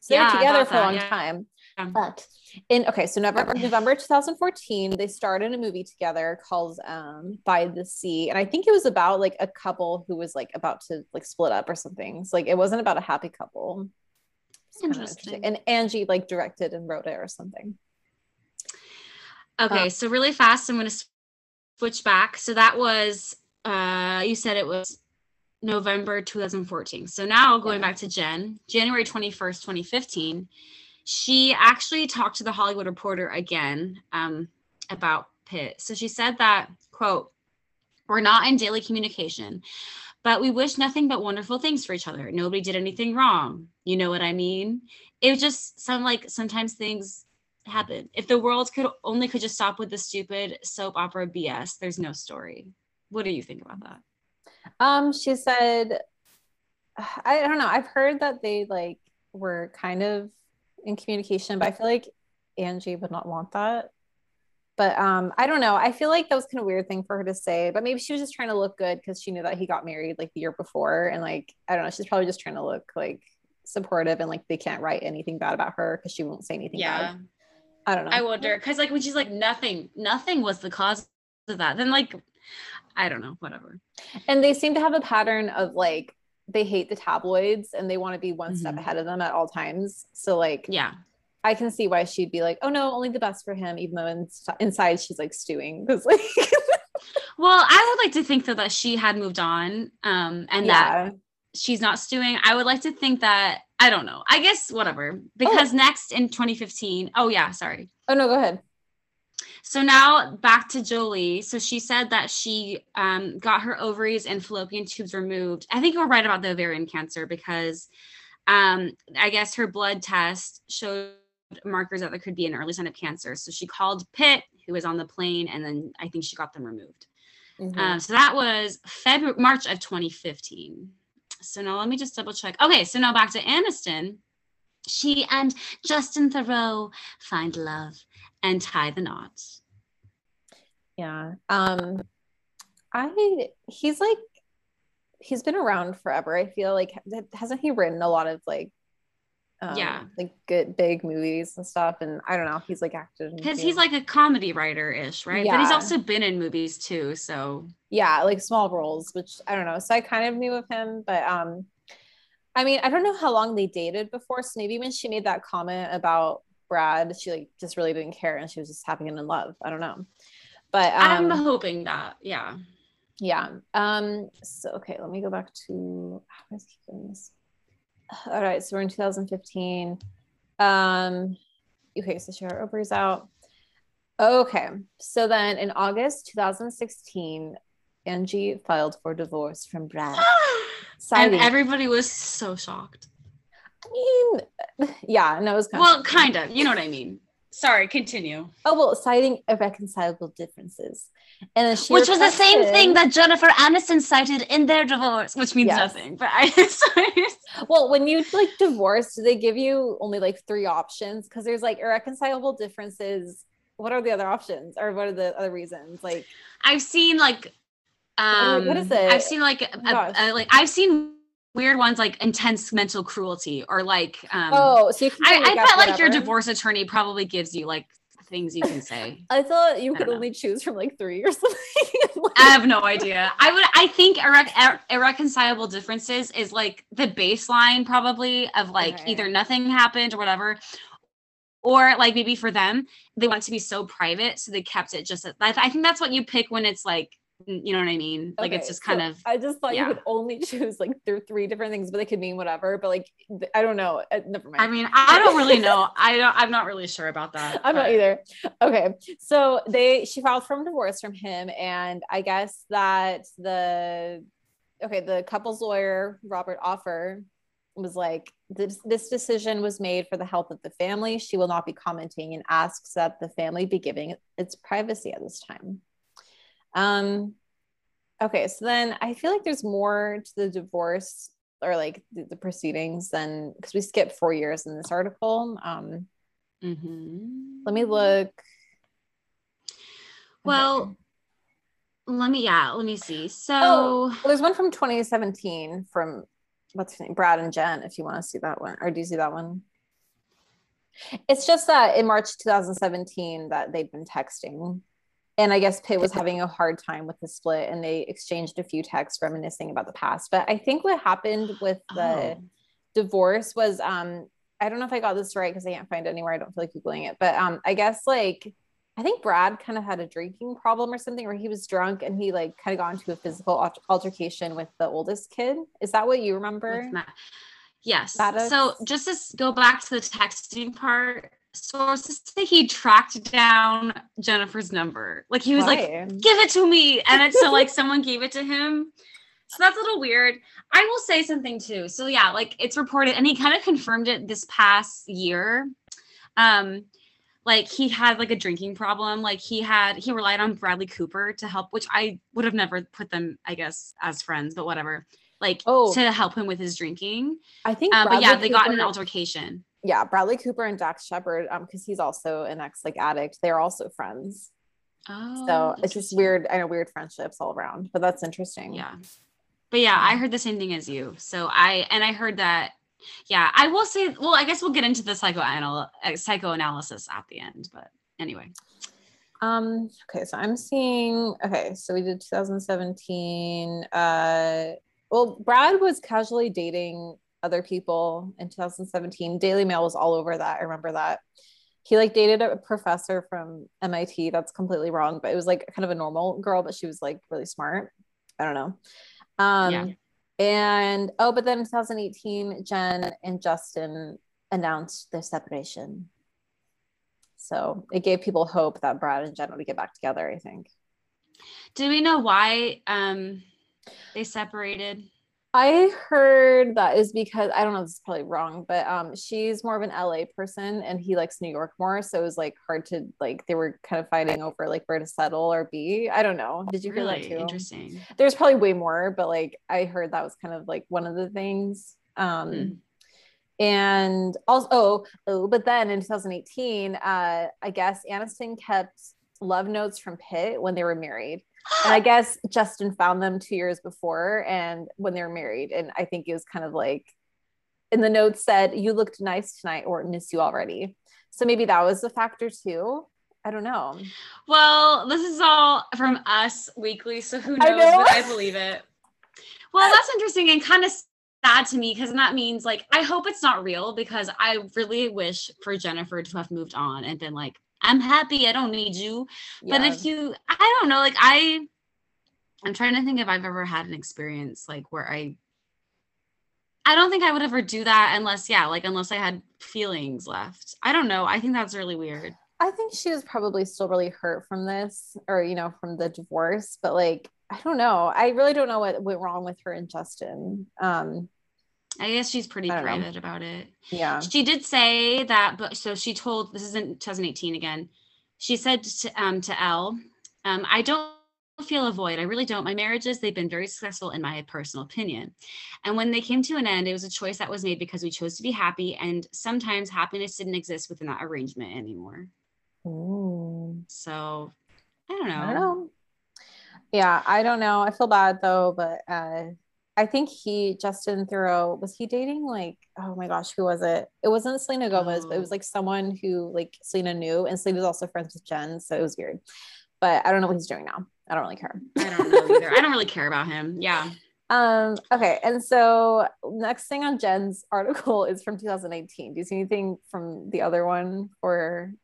So yeah, they were together for a long yeah. time. But in okay, so November November 2014, they started a movie together called um By the Sea. And I think it was about like a couple who was like about to like split up or something. So like it wasn't about a happy couple. Interesting. interesting. And Angie like directed and wrote it or something. Okay, um, so really fast, I'm gonna switch back. So that was uh, you said it was November 2014. So now going yeah. back to Jen, January 21st, 2015, she actually talked to the Hollywood Reporter again um, about Pitt. So she said that, quote, we're not in daily communication, but we wish nothing but wonderful things for each other. Nobody did anything wrong. You know what I mean? It was just sound like sometimes things happen. If the world could only could just stop with the stupid soap opera BS, there's no story. What do you think about that? Um, she said, I don't know. I've heard that they like were kind of in communication, but I feel like Angie would not want that. But um, I don't know. I feel like that was kind of weird thing for her to say, but maybe she was just trying to look good because she knew that he got married like the year before. And like, I don't know, she's probably just trying to look like supportive and like they can't write anything bad about her because she won't say anything yeah. bad. I don't know. I wonder because like when she's like nothing, nothing was the cause of that. Then like I don't know, whatever. And they seem to have a pattern of like they hate the tabloids and they want to be one mm-hmm. step ahead of them at all times. So like yeah. I can see why she'd be like, "Oh no, only the best for him," even though in, inside she's like stewing because like. well, I would like to think though that she had moved on, um, and yeah. that she's not stewing. I would like to think that I don't know. I guess whatever. Because oh. next in 2015, oh yeah, sorry. Oh no, go ahead. So now back to Jolie. So she said that she um, got her ovaries and fallopian tubes removed. I think we're right about the ovarian cancer because um, I guess her blood test showed markers that there could be an early sign of cancer. So she called Pitt, who was on the plane, and then I think she got them removed. Mm-hmm. Um, so that was February, March of 2015. So now let me just double check. Okay, so now back to Aniston. She and Justin Theroux find love and tie the knot. Yeah. Um I he's like he's been around forever. I feel like hasn't he written a lot of like um, yeah like good big movies and stuff and i don't know he's like acted because he's like a comedy writer ish right yeah. but he's also been in movies too so yeah like small roles which i don't know so i kind of knew of him but um i mean i don't know how long they dated before so maybe when she made that comment about Brad, she like just really didn't care and she was just having him in love. I don't know. But um, I'm hoping that, yeah. Yeah. Um, so okay, let me go back to how is keeping this. All right, so we're in 2015. Um, okay, so she her ovaries out. Okay, so then in August 2016, Angie filed for divorce from Brad. and everybody was so shocked. I mean, yeah, no, it was kind well, of- kind of. You know what I mean. Sorry, continue. Oh well, citing irreconcilable differences, and then which was the same thing that Jennifer Aniston cited in their divorce, which means yes. nothing. But I, well, when you like divorce, do they give you only like three options? Because there's like irreconcilable differences. What are the other options, or what are the other reasons? Like, I've seen like, um, what is it? I've seen like, a, a, like I've seen weird ones like intense mental cruelty or like um oh so I, I felt like your divorce attorney probably gives you like things you can say. I thought you could only choose from like three or something. Like, i have no idea. I would i think irre- irreconcilable differences is like the baseline probably of like okay. either nothing happened or whatever or like maybe for them they want to be so private so they kept it just I think that's what you pick when it's like you know what I mean? Like it's just kind so of. I just thought yeah. you could only choose like through three different things, but they could mean whatever. But like, I don't know. Uh, never mind. I mean, I don't really know. I don't. I'm not really sure about that. I'm but. not either. Okay, so they she filed for divorce from him, and I guess that the okay the couple's lawyer Robert Offer was like this, this decision was made for the health of the family. She will not be commenting and asks that the family be giving its privacy at this time. Um, okay, so then I feel like there's more to the divorce or like the, the proceedings than because we skipped four years in this article. Um, mm-hmm. Let me look. Well, okay. let me yeah, let me see. So oh, well, there's one from 2017 from what's his name, Brad and Jen. If you want to see that one, or do you see that one? It's just that in March 2017 that they've been texting and I guess Pitt was having a hard time with the split and they exchanged a few texts reminiscing about the past. But I think what happened with the oh. divorce was um I don't know if I got this right because I can't find it anywhere. I don't feel like googling it, but um I guess like I think Brad kind of had a drinking problem or something where he was drunk and he like kind of got into a physical altercation with the oldest kid. Is that what you remember? Yes. So just to go back to the texting part, sources say he tracked down Jennifer's number. Like he was Why? like, give it to me. And it's so like someone gave it to him. So that's a little weird. I will say something too. So yeah, like it's reported, and he kind of confirmed it this past year. Um, like he had like a drinking problem. Like he had he relied on Bradley Cooper to help, which I would have never put them, I guess, as friends, but whatever. Like oh, to help him with his drinking. I think, um, but yeah, they Cooper got in an altercation yeah, Bradley Cooper and Dax Shepard, um, because he's also an ex like addict. They're also friends. Oh, so it's just weird. I know weird friendships all around, but that's interesting. Yeah, but yeah, I heard the same thing as you. So I and I heard that. Yeah, I will say. Well, I guess we'll get into the psychoanal uh, psychoanalysis at the end. But anyway. Um. Okay, so I'm seeing. Okay, so we did 2017. Uh. Well, Brad was casually dating other people in 2017. Daily Mail was all over that. I remember that. He like dated a professor from MIT. That's completely wrong, but it was like kind of a normal girl, but she was like really smart. I don't know. Um, yeah. And oh, but then in 2018, Jen and Justin announced their separation. So it gave people hope that Brad and Jen would get back together, I think. Do we know why um, they separated? I heard that is because I don't know, this is probably wrong, but um she's more of an LA person and he likes New York more. So it was like hard to like they were kind of fighting over like where to settle or be. I don't know. Did you hear really? that too? Interesting. There's probably way more, but like I heard that was kind of like one of the things. Um mm. and also oh, oh, but then in 2018, uh I guess Aniston kept love notes from Pitt when they were married and I guess Justin found them two years before and when they were married. And I think it was kind of like, in the notes said, You looked nice tonight or miss you already. So maybe that was a factor too. I don't know. Well, this is all from us weekly. So who knows? I, but I believe it. Well, that's interesting and kind of sad to me because that means like I hope it's not real because I really wish for Jennifer to have moved on and been like, I'm happy. I don't need you. Yeah. But if you, I don't know, like I, I'm trying to think if I've ever had an experience like where I, I don't think I would ever do that unless, yeah, like unless I had feelings left. I don't know. I think that's really weird. I think she was probably still really hurt from this or, you know, from the divorce, but like, I don't know. I really don't know what went wrong with her and Justin. Um, I guess she's pretty private know. about it. Yeah. She did say that, but so she told this isn't 2018 again. She said to um to Elle, um, I don't feel a void. I really don't. My marriages, they've been very successful in my personal opinion. And when they came to an end, it was a choice that was made because we chose to be happy. And sometimes happiness didn't exist within that arrangement anymore. Ooh. So I don't know. I don't know. Yeah, I don't know. I feel bad though, but uh I think he Justin Theroux was he dating like oh my gosh who was it? It wasn't Selena Gomez, oh. but it was oh. like someone who like Selena knew, and Selena was also friends with Jen, so it was weird. But I don't know what he's doing now. I don't really care. I don't know either. I don't really care about him. Yeah. Um. Okay. And so next thing on Jen's article is from 2018. Do you see anything from the other one or?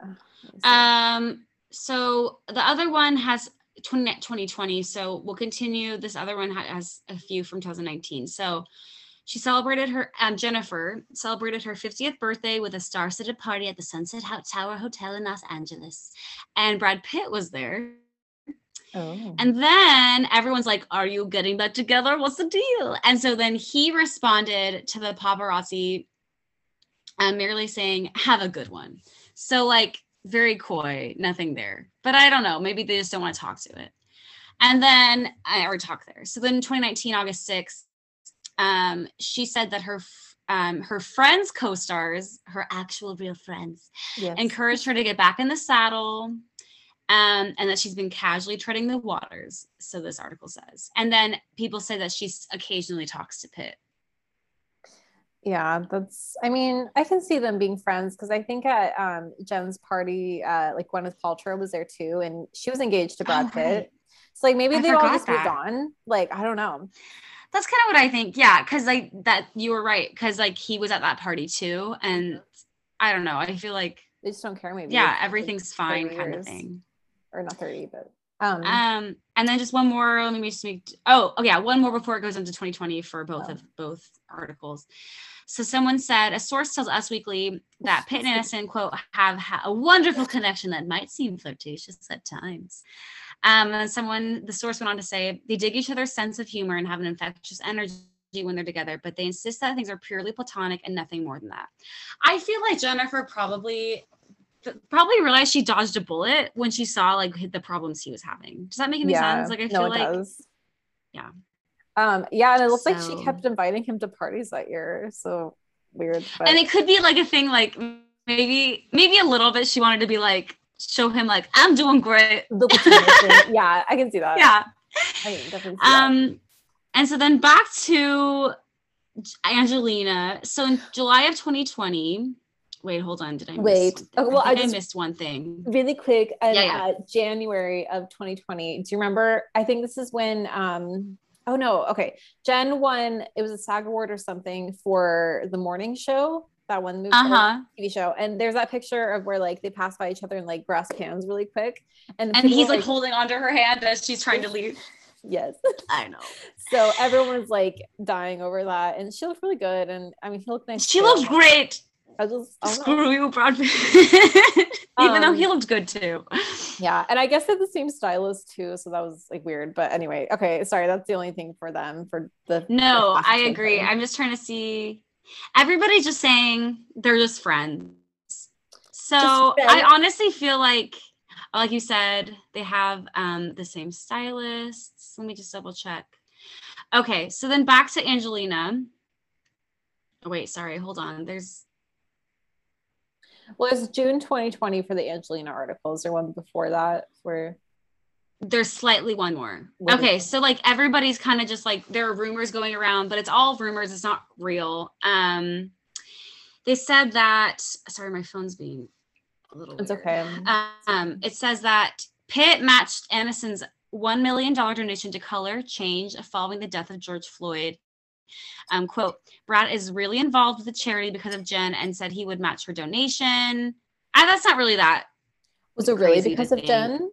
Uh, um. So the other one has 20, 2020. So we'll continue. This other one has a few from 2019. So she celebrated her, um, Jennifer celebrated her 50th birthday with a star studded party at the Sunset Tower Hotel in Los Angeles. And Brad Pitt was there. Oh. And then everyone's like, Are you getting back together? What's the deal? And so then he responded to the paparazzi, um, merely saying, Have a good one. So, like, very coy, nothing there. But I don't know. Maybe they just don't want to talk to it. And then I or talk there. So then 2019, August 6th, um, she said that her um, her friends, co-stars, her actual real friends, yes. encouraged her to get back in the saddle. Um, and that she's been casually treading the waters. So this article says. And then people say that she occasionally talks to Pitt yeah that's i mean i can see them being friends because i think at um, jen's party uh, like gwyneth paltrow was there too and she was engaged to brad oh, pitt. Right. so like maybe I they all just moved on like i don't know. That's kind of what i think yeah because like that you were right because like he was at that party too and i don't know i feel like they just don't care maybe. Yeah everything's fine kind of thing. or not 30 but um, um and then just one more let me just make oh oh yeah one more before it goes into 2020 for both oh. of both articles so someone said, a source tells Us Weekly that Pitt and Aniston, quote, have a wonderful connection that might seem flirtatious at times. Um, and someone, the source went on to say, they dig each other's sense of humor and have an infectious energy when they're together, but they insist that things are purely platonic and nothing more than that. I feel like Jennifer probably probably realized she dodged a bullet when she saw like the problems he was having. Does that make any yeah, sense? Like I feel no, like does. yeah. Um, yeah, and it looks so. like she kept inviting him to parties that year. So weird. But... And it could be like a thing, like maybe maybe a little bit. She wanted to be like show him like I'm doing great. yeah, I can see that. Yeah. I definitely um, that. and so then back to Angelina. So in July of 2020. Wait, hold on. Did I wait? Oh, well, I, I, just, missed one thing. Really quick. In, yeah, yeah. Uh, January of 2020. Do you remember? I think this is when um oh no, okay. Jen won, it was a SAG award or something for the morning show, that one movie uh-huh. TV show. And there's that picture of where like they pass by each other and like grasp hands really quick. And, and he's like, like holding onto her hand as she's trying to leave. yes. I know. So everyone's like dying over that. And she looked really good. And I mean, he looked nice. She too. looked great. I just I screw you, Brad Pitt. Even um, though he um, looked good too. Yeah, and I guess they're the same stylist too, so that was like weird. But anyway, okay, sorry, that's the only thing for them for the. No, the I agree. Thing. I'm just trying to see. Everybody's just saying they're just friends. So just I honestly feel like, like you said, they have um the same stylists. Let me just double check. Okay, so then back to Angelina. Oh wait, sorry, hold on. There's well, it's June 2020 for the Angelina articles, or one before that where there's slightly one more. Okay, so like everybody's kind of just like there are rumors going around, but it's all rumors, it's not real. Um they said that sorry, my phone's being a little It's weird. okay. Um it says that Pitt matched Aniston's $1 million donation to color change following the death of George Floyd um, quote, Brad is really involved with the charity because of Jen and said he would match her donation. Uh, that's not really that. Was it really because of Jen?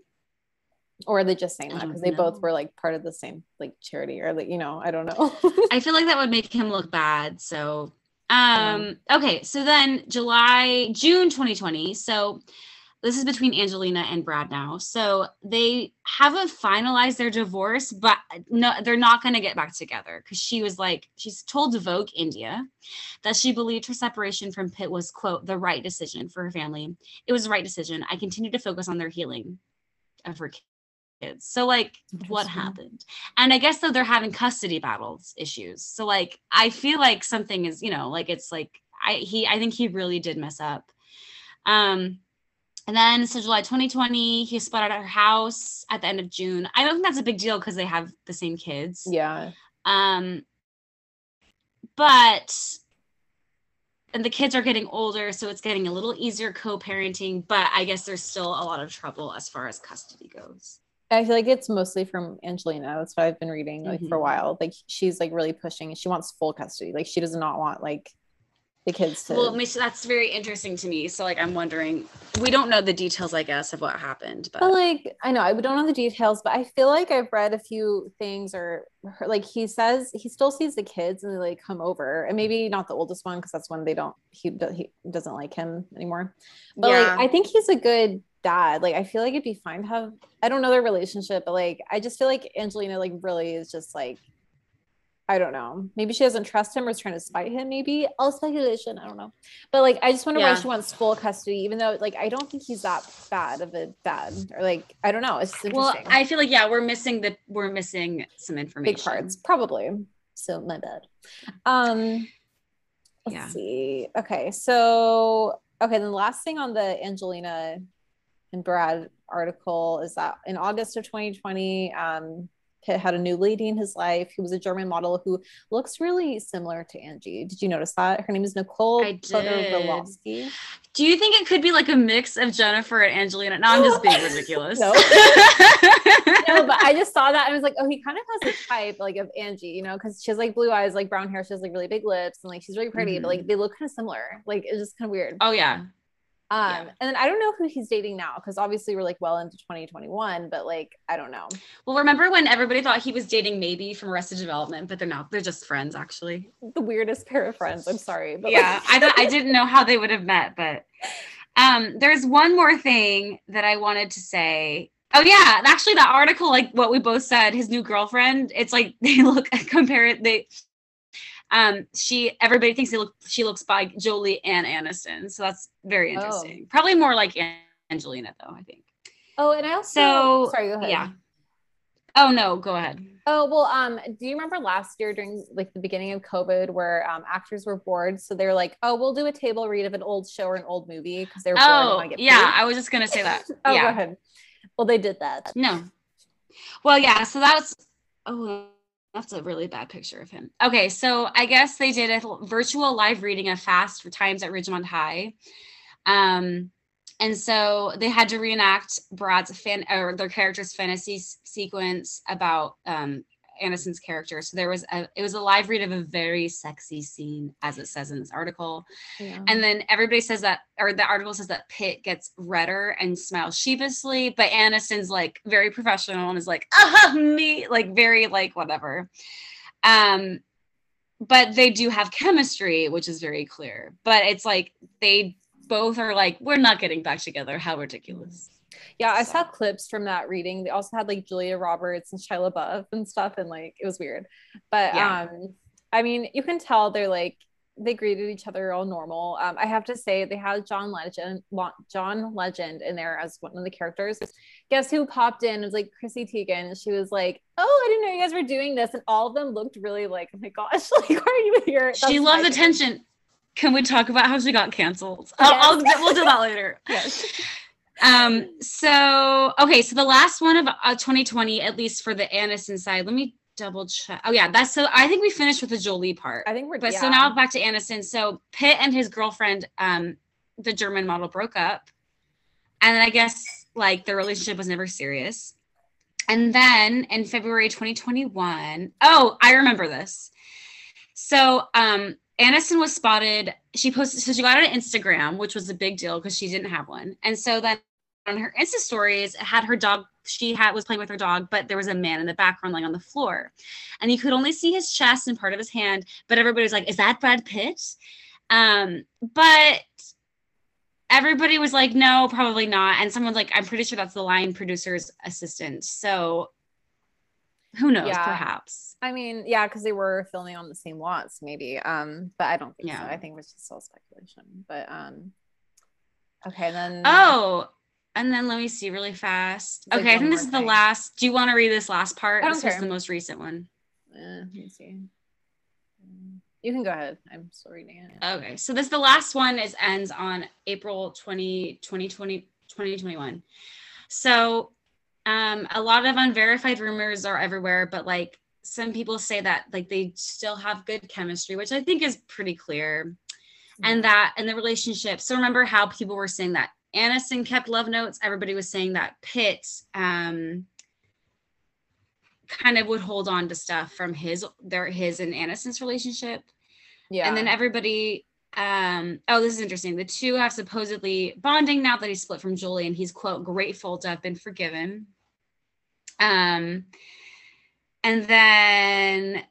Or are they just saying that because they both were like part of the same like charity or like, you know, I don't know. I feel like that would make him look bad. So um okay, so then July, June 2020. So this is between Angelina and Brad now. So they haven't finalized their divorce, but no, they're not going to get back together because she was like, she's told Vogue India that she believed her separation from Pitt was, quote, the right decision for her family. It was the right decision. I continue to focus on their healing of her kids. So, like, what happened? And I guess though they're having custody battles issues. So, like, I feel like something is, you know, like it's like, I, he, I think he really did mess up. Um, and then so July 2020, he split out at her house at the end of June. I don't think that's a big deal because they have the same kids. Yeah. Um, but and the kids are getting older, so it's getting a little easier co-parenting, but I guess there's still a lot of trouble as far as custody goes. I feel like it's mostly from Angelina. That's what I've been reading like mm-hmm. for a mm-hmm. while. Like she's like really pushing. And she wants full custody. Like she does not want like the kids to well that's very interesting to me. So like i'm wondering we don't know the details i guess of what happened but, but like i know i don't know the details but i feel like i've read a few things or like he says he still sees the kids and they like come over. And maybe not the oldest one because that's when they don't he, he doesn't like him anymore. But yeah. like i think he's a good dad. Like i feel like it'd be fine to have i don't know their relationship but like i just feel like angelina like really is just like I don't know. Maybe she doesn't trust him or is trying to spite him. Maybe all speculation. I don't know. But like, I just wonder yeah. why she wants full custody, even though like I don't think he's that bad of a bad or like I don't know. It's just interesting. Well, I feel like yeah, we're missing the we're missing some information. Big parts, probably. So my bad. Um, let's yeah. see. Okay, so okay, then the last thing on the Angelina and Brad article is that in August of 2020, um, had a new lady in his life who was a German model who looks really similar to Angie. Did you notice that? Her name is Nicole Podorowski. Do you think it could be like a mix of Jennifer and Angelina? No, I'm just being ridiculous. no. no, but I just saw that and I was like, oh, he kind of has a type like of Angie, you know, because she has like blue eyes, like brown hair. She has like really big lips and like she's really pretty, mm-hmm. but like they look kind of similar. Like it's just kind of weird. Oh yeah. Um, yeah. and then I don't know who he's dating now because obviously we're like well into 2021, but like I don't know. Well, remember when everybody thought he was dating maybe from Arrested Development, but they're not. They're just friends, actually. The weirdest pair of friends. I'm sorry, but yeah, like- I th- I didn't know how they would have met, but um, there's one more thing that I wanted to say. Oh yeah, actually, that article, like what we both said, his new girlfriend. It's like they look compare it. They um, she everybody thinks they look she looks like Jolie and Aniston, so that's very oh. interesting. Oh. Probably more like Angelina though, I think. Oh, and I also so, sorry, go ahead. Yeah. Oh no, go ahead. Oh well, um, do you remember last year during like the beginning of COVID where um actors were bored, so they were like, "Oh, we'll do a table read of an old show or an old movie" because they were oh, bored. yeah, I was just gonna say that. oh, yeah. go ahead. Well, they did that. No. Well, yeah. So that's oh, that's a really bad picture of him. Okay, so I guess they did a virtual live reading of Fast for Times at Ridgemont High. Um, and so they had to reenact Brad's fan or their character's fantasy sequence about um, Aniston's character. So there was a it was a live read of a very sexy scene, as it says in this article. Yeah. And then everybody says that, or the article says that Pitt gets redder and smiles sheepishly, but Aniston's like very professional and is like, ah, me, like very like whatever. Um, but they do have chemistry, which is very clear. But it's like they both are like, we're not getting back together. How ridiculous. Yeah, I saw clips from that reading. They also had like Julia Roberts and Shia LaBeouf and stuff, and like it was weird. But yeah. um, I mean, you can tell they're like they greeted each other all normal. Um, I have to say they had John Legend, John Legend in there as one of the characters. Guess who popped in? It was like Chrissy Teigen. and She was like, "Oh, I didn't know you guys were doing this," and all of them looked really like, "Oh my gosh, like, are you here?" That's she loves attention. Can we talk about how she got canceled? Yes. I'll, I'll, we'll do that later. yes. Um, so okay, so the last one of uh, 2020, at least for the Aniston side, let me double check. Oh yeah, that's so I think we finished with the Jolie part. I think we're but yeah. so now back to Aniston. So Pitt and his girlfriend, um, the German model broke up. And I guess like their relationship was never serious. And then in February 2021, oh, I remember this. So um Aniston was spotted. She posted, so she got on Instagram, which was a big deal because she didn't have one. And so then on her Insta stories, had her dog. She had was playing with her dog, but there was a man in the background lying on the floor, and you could only see his chest and part of his hand. But everybody was like, "Is that Brad Pitt?" Um, but everybody was like, no, probably not. And someone's like, I'm pretty sure that's the line producer's assistant. So who knows? Yeah. Perhaps. I mean, yeah, because they were filming on the same lots, maybe. Um, but I don't think yeah. so. I think it was just all speculation. But um, okay, then. Oh, and then let me see really fast. Like okay, I think this is thing. the last. Do you want to read this last part? This care. was the most recent one. Uh, let me see. You can go ahead. I'm still reading it. Okay. So this the last one is ends on April 20, 2020, 2021. So um a lot of unverified rumors are everywhere, but like some people say that like they still have good chemistry, which I think is pretty clear. Mm-hmm. And that and the relationship. So remember how people were saying that Aniston kept love notes. Everybody was saying that Pitt um kind of would hold on to stuff from his their his and Aniston's relationship. Yeah. And then everybody um oh this is interesting. The two have supposedly bonding now that he's split from Jolie and he's quote grateful to have been forgiven. Um and then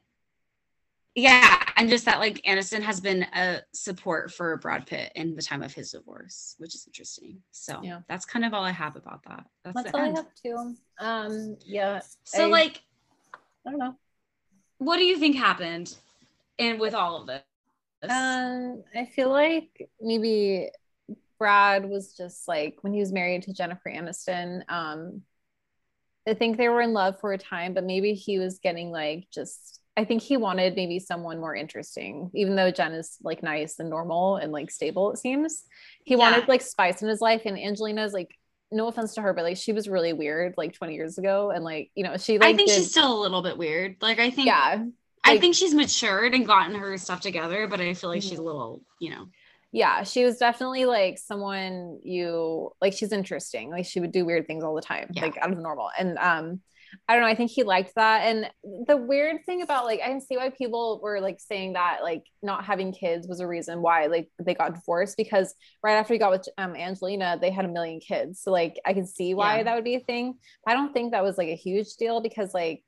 yeah, and just that like Aniston has been a support for Brad Pitt in the time of his divorce, which is interesting. So yeah, that's kind of all I have about that. That's, that's all end. I have too. Um, yeah. So I, like, I don't know. What do you think happened, and with all of this? Um, I feel like maybe Brad was just like when he was married to Jennifer Aniston. Um, I think they were in love for a time, but maybe he was getting like just I think he wanted maybe someone more interesting, even though Jen is like nice and normal and like stable, it seems. He yeah. wanted like spice in his life. And Angelina's like, no offense to her, but like she was really weird like 20 years ago. And like, you know, she like I think did... she's still a little bit weird. Like I think yeah. Like, I think she's matured and gotten her stuff together, but I feel like mm-hmm. she's a little, you know. Yeah, she was definitely like someone you like she's interesting. Like she would do weird things all the time, yeah. like out of the normal. And um I don't know. I think he liked that. And the weird thing about like, I can see why people were like saying that like not having kids was a reason why like they got divorced because right after he got with um, Angelina, they had a million kids. So like, I can see why yeah. that would be a thing. I don't think that was like a huge deal because like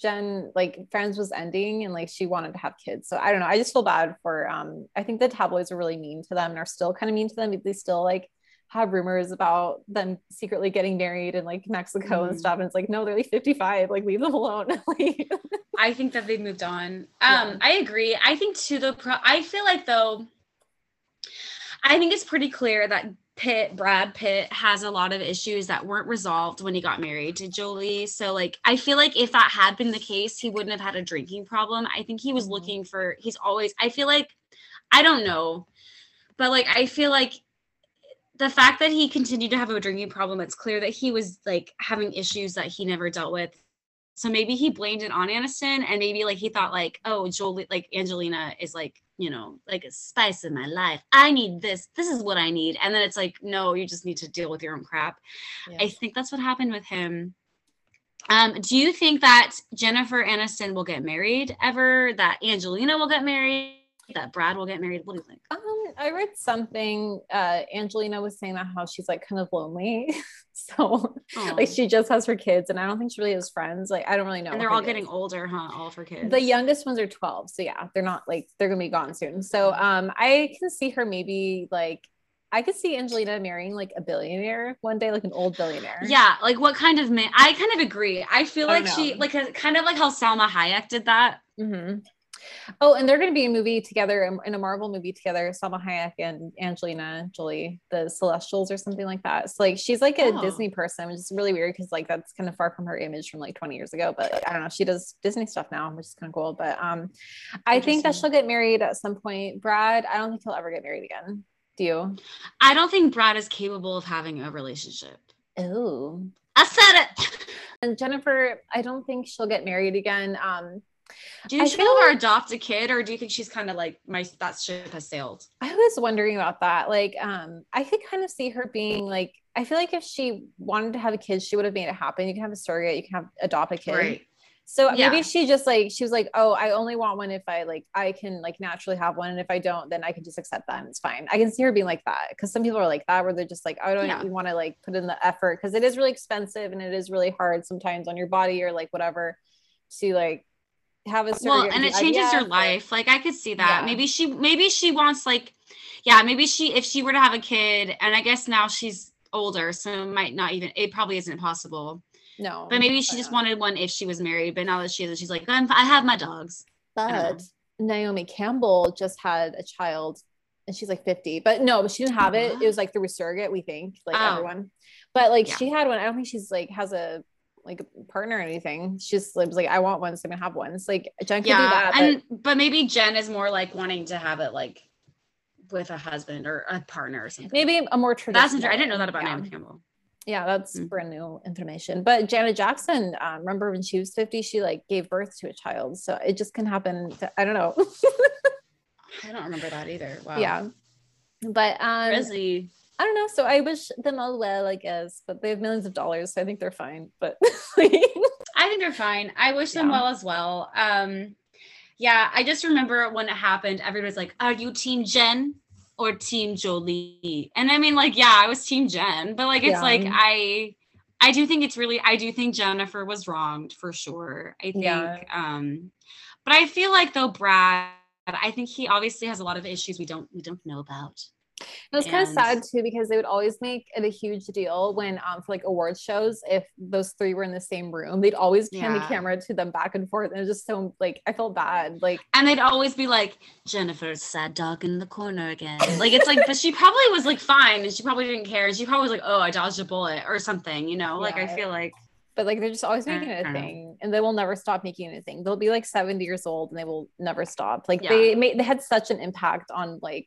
Jen, like Friends was ending and like she wanted to have kids. So I don't know. I just feel bad for, um, I think the tabloids are really mean to them and are still kind of mean to them. They still like have rumors about them secretly getting married in like Mexico mm. and stuff. And it's like, no, they're like 55, like leave them alone. I think that they've moved on. Um, yeah. I agree. I think to the pro I feel like though, I think it's pretty clear that Pitt, Brad Pitt has a lot of issues that weren't resolved when he got married to Jolie. So like I feel like if that had been the case, he wouldn't have had a drinking problem. I think he was mm-hmm. looking for he's always I feel like I don't know. But like I feel like the fact that he continued to have a drinking problem, it's clear that he was like having issues that he never dealt with. So maybe he blamed it on Aniston and maybe like he thought like, oh, Jolie, like Angelina is like, you know, like a spice in my life. I need this. This is what I need. And then it's like, no, you just need to deal with your own crap. Yeah. I think that's what happened with him. Um, do you think that Jennifer Aniston will get married ever? That Angelina will get married? That Brad will get married? What do you think? Um, I read something. Uh, Angelina was saying that how she's like kind of lonely, so Aww. like she just has her kids, and I don't think she really has friends. Like I don't really know. And they're all getting older, huh? All of her kids. The youngest ones are twelve, so yeah, they're not like they're gonna be gone soon. So um, I can see her maybe like I could see Angelina marrying like a billionaire one day, like an old billionaire. Yeah, like what kind of man? I kind of agree. I feel like I she like kind of like how Salma Hayek did that. Mm-hmm. Oh, and they're going to be a movie together in a Marvel movie together. Salma Hayek and Angelina Jolie, the Celestials or something like that. So like she's like a oh. Disney person, which is really weird because like that's kind of far from her image from like 20 years ago. But I don't know. She does Disney stuff now, which is kind of cool. But um, I think that she'll get married at some point. Brad, I don't think he'll ever get married again. Do you? I don't think Brad is capable of having a relationship. Oh. I said it. And Jennifer, I don't think she'll get married again. Um, do you she'll ever adopt a kid, or do you think she's kind of like my that ship has sailed? I was wondering about that. Like, um, I could kind of see her being like, I feel like if she wanted to have a kid, she would have made it happen. You can have a surrogate, you can have adopt a kid. Right. So yeah. maybe she just like she was like, oh, I only want one if I like I can like naturally have one, and if I don't, then I can just accept that and it's fine. I can see her being like that because some people are like that where they're just like, oh, I don't yeah. want to like put in the effort because it is really expensive and it is really hard sometimes on your body or like whatever to like have a well, and it changes your life. Like I could see that. Yeah. Maybe she maybe she wants like yeah, maybe she if she were to have a kid, and I guess now she's older, so it might not even it probably isn't possible. No. But maybe she just wanted one if she was married, but now that she is, she's like, I have my dogs. But Naomi Campbell just had a child and she's like 50 but no but she didn't have it it was like through a surrogate we think like oh. everyone but like yeah. she had one i don't think she's like has a like partner or anything she just was like i want one so i'm gonna have one it's like jen could yeah, do that and but, but maybe jen is more like wanting to have it like with a husband or a partner or something maybe a more traditional that's i didn't know that about yeah. naomi campbell yeah that's mm-hmm. brand new information but janet jackson um, remember when she was 50 she like gave birth to a child so it just can happen to, i don't know I don't remember that either. Wow. Yeah. But um Rizzy. I don't know. So I wish them all well, I guess, but they have millions of dollars, so I think they're fine. But I think they're fine. I wish them yeah. well as well. Um yeah, I just remember when it happened, everybody's like, Are you team Jen or team Jolie? And I mean, like, yeah, I was team Jen, but like it's yeah. like I I do think it's really I do think Jennifer was wronged for sure. I think yeah. um but I feel like though Brad I think he obviously has a lot of issues we don't we don't know about. It was and... kind of sad too because they would always make it a huge deal when um for like awards shows if those three were in the same room they'd always pan yeah. the camera to them back and forth and it was just so like I felt bad like and they'd always be like Jennifer's sad dog in the corner again like it's like but she probably was like fine and she probably didn't care and she probably was like oh I dodged a bullet or something you know like yeah. I feel like but like they're just always making it a thing and they will never stop making it a thing they'll be like 70 years old and they will never stop like yeah. they made they had such an impact on like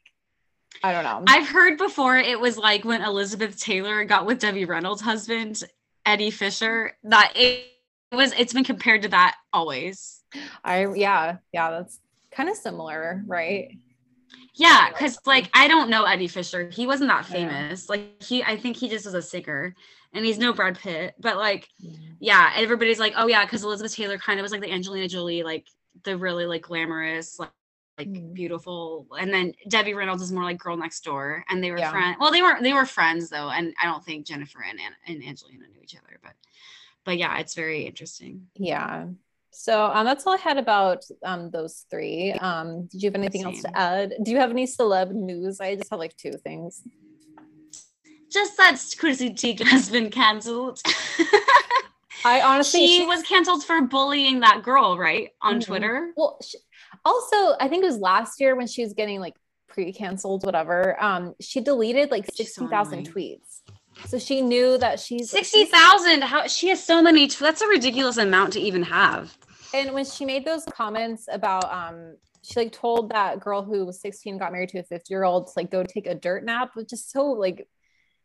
i don't know. I've heard before it was like when elizabeth taylor got with debbie reynolds husband eddie fisher that it was it's been compared to that always. I yeah yeah that's kind of similar right? Yeah because like i don't know eddie fisher. He wasn't that famous. Yeah. like he i think he just was a singer and he's no Brad Pitt, but like, yeah, everybody's like, oh yeah, because Elizabeth Taylor kind of was like the Angelina Jolie, like the really like glamorous, like, like mm. beautiful, and then Debbie Reynolds is more like girl next door, and they were yeah. friends. Well, they were they were friends though, and I don't think Jennifer and and Angelina knew each other, but but yeah, it's very interesting. Yeah. So um, that's all I had about um, those three. Um, did you have anything Same. else to add? Do you have any celeb news? I just have like two things just that Chrissy Teigen has been canceled. I honestly, she, she, was canceled for bullying that girl, right, on mm-hmm. Twitter. Well, she, also, I think it was last year when she was getting like pre-canceled, whatever. Um, she deleted like sixty thousand so tweets. So she knew that she's sixty thousand. How she has so many. That's a ridiculous amount to even have. And when she made those comments about um she like told that girl who was 16 got married to a 50 year old to like go take a dirt nap which is so like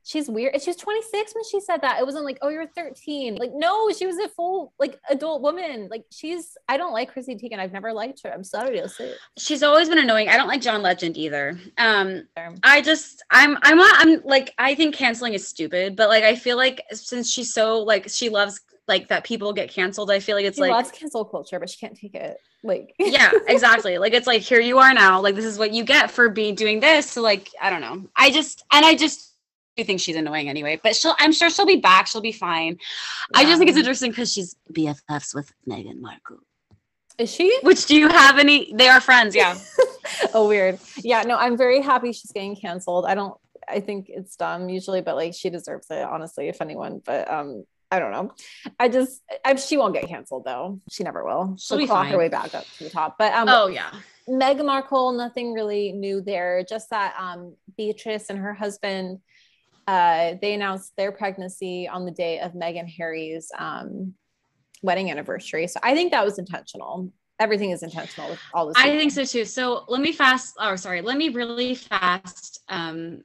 she's weird. She was 26 when she said that. It wasn't like, oh, you're 13. Like, no, she was a full like adult woman. Like, she's I don't like Chrissy Teigen. I've never liked her. I'm sorry to say. She's always been annoying. I don't like John Legend either. Um, I just I'm I'm I'm like I think canceling is stupid, but like I feel like since she's so like she loves like that people get canceled. I feel like it's like she like loves cancel culture, but she can't take it. Like yeah, exactly. like it's like here you are now. Like this is what you get for being doing this. So like I don't know. I just and I just do think she's annoying anyway, but she'll I'm sure she'll be back. She'll be fine. Yeah. I just think it's interesting because she's BFFs with Meghan Markle. Is she? Which do you have any? They are friends, yeah. oh, weird. Yeah, no, I'm very happy she's getting canceled. I don't I think it's dumb usually, but like she deserves it, honestly, if anyone. But um, I don't know. I just I, she won't get canceled though. She never will. She'll, She'll claw her way back up to the top. But um oh yeah. Meghan Markle, nothing really new there. Just that um Beatrice and her husband uh, they announced their pregnancy on the day of Meghan Harry's um, wedding anniversary. So I think that was intentional. Everything is intentional with all this. I think so too. So let me fast. Oh, sorry. Let me really fast. Um,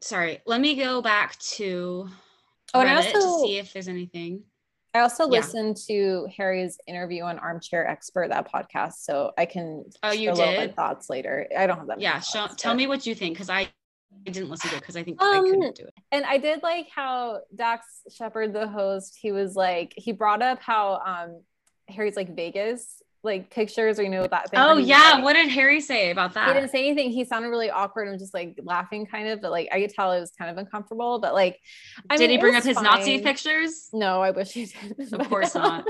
sorry. Let me go back to oh, Reddit and I also, to see if there's anything. I also yeah. listened to Harry's interview on Armchair Expert, that podcast, so I can. Oh, you did thoughts later. I don't have that. Yeah, show, tell me what you think because I I didn't listen to it because I think um, I couldn't do it. And I did like how Dax Shepard, the host, he was like, he brought up how um Harry's like Vegas like pictures or you know that thing. Oh yeah, like, what did Harry say about that? He didn't say anything. He sounded really awkward and just like laughing kind of, but like I could tell it was kind of uncomfortable. But like, I did mean, he bring up his fine. Nazi pictures? No, I wish he did. Of course not.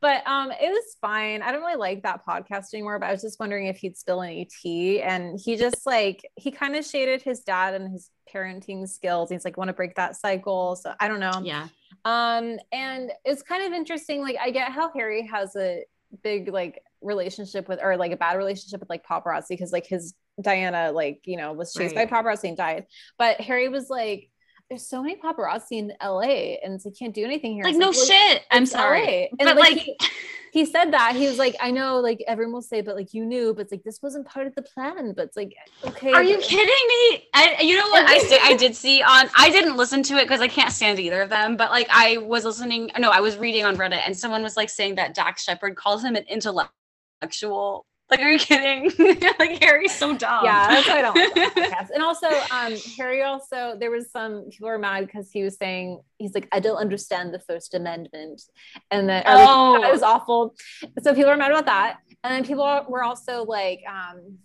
But um it was fine. I don't really like that podcast anymore, but I was just wondering if he'd spill any tea. And he just like he kind of shaded his dad and his parenting skills. He's like, want to break that cycle. So I don't know. Yeah. Um, and it's kind of interesting. Like, I get how Harry has a big like relationship with or like a bad relationship with like paparazzi because like his Diana like you know was chased right. by paparazzi and died. But Harry was like, "There's so many paparazzi in LA, and it's like can't do anything here." Like no like, shit. I'm sorry, but like. like he, he said that he was like, I know, like everyone will say, but like you knew, but it's like this wasn't part of the plan. But it's like, okay. Are you kidding me? I, you know what I did? I did see on. I didn't listen to it because I can't stand either of them. But like I was listening. No, I was reading on Reddit, and someone was like saying that Dax Shepard calls him an intellectual like, are you kidding? like Harry's so dumb. Yeah, that's why I don't like And also, um, Harry also there was some people were mad because he was saying he's like, I don't understand the First Amendment, and that oh. was, was awful. So people were mad about that, and then people were also like, um,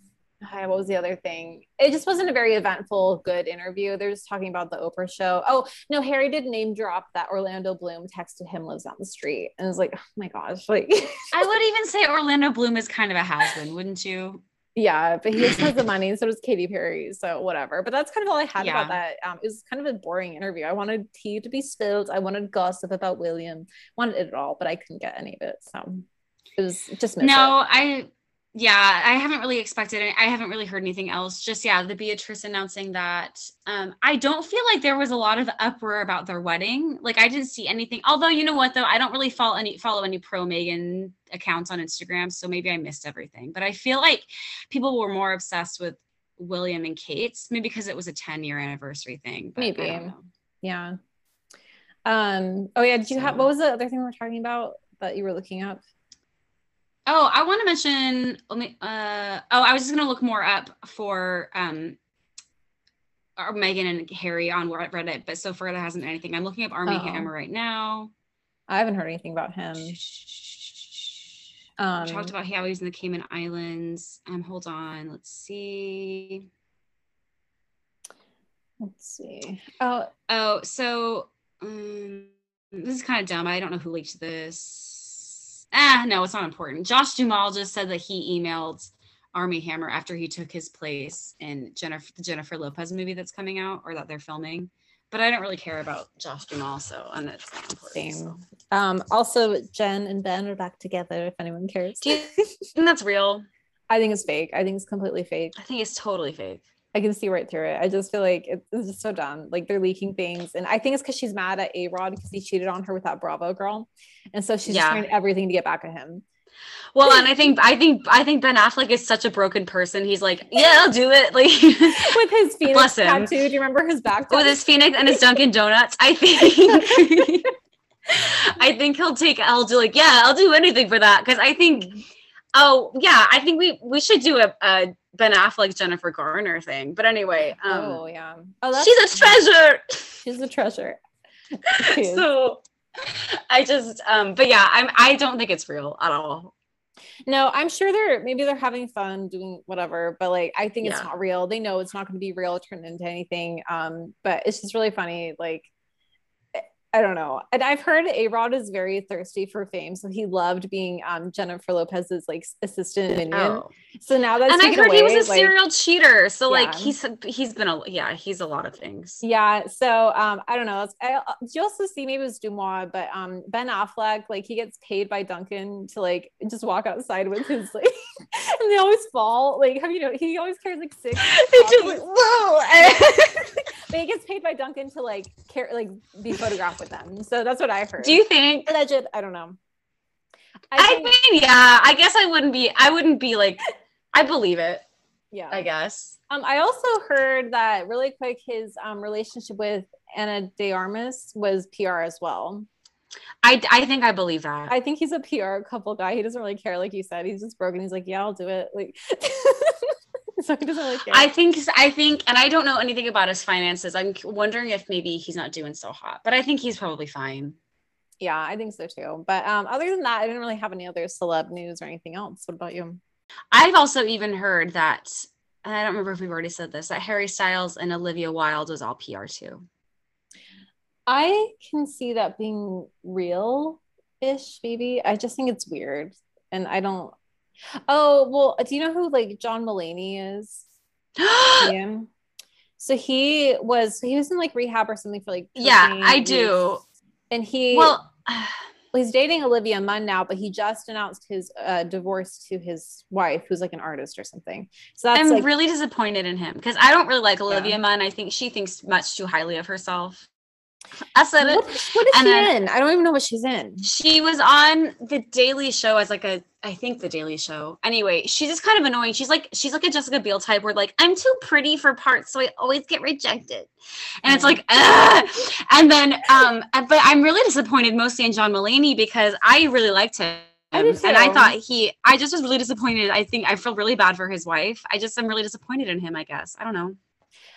what was the other thing? It just wasn't a very eventful, good interview. They're just talking about the Oprah show. Oh, no, Harry did name drop that Orlando Bloom texted him lives down the street. And it's like, oh my gosh. Like I would even say Orlando Bloom is kind of a has-been, wouldn't you? Yeah, but he just has the money. So does Katy Perry. So whatever. But that's kind of all I had yeah. about that. Um, it was kind of a boring interview. I wanted tea to be spilled. I wanted gossip about William. wanted it all, but I couldn't get any of it. So it was just no. It. I yeah, I haven't really expected it. I haven't really heard anything else. Just yeah, the Beatrice announcing that. Um, I don't feel like there was a lot of uproar about their wedding. Like I didn't see anything. Although you know what though, I don't really follow any follow any pro Meghan accounts on Instagram, so maybe I missed everything. But I feel like people were more obsessed with William and Kate's, maybe because it was a 10 year anniversary thing. maybe. Yeah. Um, oh yeah, did you so. have what was the other thing we were talking about that you were looking up? Oh, I want to mention. Let me. Uh, oh, I was just gonna look more up for um, Meghan and Harry on Reddit, but so far there hasn't anything. I'm looking up Armie oh. Hammer right now. I haven't heard anything about him. Um, talked about how he's in the Cayman Islands. Um, hold on. Let's see. Let's see. Oh, oh. So um, this is kind of dumb. I don't know who leaked this ah, no, it's not important. Josh Duhamel just said that he emailed Armie Hammer after he took his place in Jennifer the Jennifer Lopez movie that's coming out or that they're filming. But I don't really care about Josh Duhamel, so and it's not important. Same. So. Um, also, Jen and Ben are back together. If anyone cares, do you think that's real? I think it's fake. I think it's completely fake. I think it's totally fake. I can see right through it. I just feel like it's just so dumb. Like they're leaking things. And I think it's because she's mad at A Rod because he cheated on her with that Bravo girl. And so she's yeah. trying everything to get back at him. Well, and I think I think I think Ben Affleck is such a broken person. He's like, yeah, I'll do it. Like with his phoenix tattoo. Do you remember his back? With his phoenix and his Dunkin' Donuts. I think I think he'll take I'll do like, yeah, I'll do anything for that. Cause I think oh yeah, I think we we should do a, a Ben Affleck Jennifer Garner thing. But anyway, um, oh yeah, oh she's a treasure. She's a treasure. so I just, um, but yeah, I'm. I don't think it's real at all. No, I'm sure they're maybe they're having fun doing whatever, but like I think yeah. it's not real. They know it's not going to be real, turn into anything. Um, but it's just really funny, like I don't know. And I've heard A Rod is very thirsty for fame. So he loved being um, Jennifer Lopez's like assistant minion. Oh. So now that's and I heard away, he was a like, serial cheater. So yeah. like he's he's been a yeah he's a lot of things. Yeah. So um I don't know. I, you also see maybe it was DeuxMoi, but um Ben Affleck like he gets paid by Dunkin' to like just walk outside with his like and they always fall. Like have you know he always carries like six. just like whoa. he gets paid by Dunkin' to like care like be photographed with them. So that's what I heard. Do you think alleged? I don't know. I, I think, mean, yeah. I guess I wouldn't be. I wouldn't be like. I believe it. Yeah. I guess. Um, I also heard that really quick his um relationship with Ana de Armas was PR as well. I, I think I believe that. I think he's a PR couple guy. He doesn't really care, like you said. He's just broken. He's like, yeah, I'll do it. Like so he doesn't really care. I think I think, and I don't know anything about his finances. I'm wondering if maybe he's not doing so hot, but I think he's probably fine. Yeah, I think so too. But um, other than that, I didn't really have any other celeb news or anything else. What about you? I've also even heard that I don't remember if we've already said this that Harry Styles and Olivia Wilde was all PR too. I can see that being real ish, maybe. I just think it's weird. And I don't Oh, well, do you know who like John Mulaney is? yeah. So he was he was in like rehab or something for like Yeah, I do. And he well he's dating Olivia Munn now, but he just announced his uh, divorce to his wife, who's like an artist or something. So I'm like, really disappointed in him because I don't really like Olivia yeah. Munn. I think she thinks much too highly of herself. I said it. What, what is and she in? I don't even know what she's in. She was on the Daily Show as like a, I think the Daily Show. Anyway, she's just kind of annoying. She's like, she's like a Jessica Biel type, where like I'm too pretty for parts, so I always get rejected, and it's like, Ugh! and then, um, but I'm really disappointed mostly in John Mulaney because I really liked him. I and I thought he, I just was really disappointed. I think I feel really bad for his wife. I just am really disappointed in him, I guess. I don't know.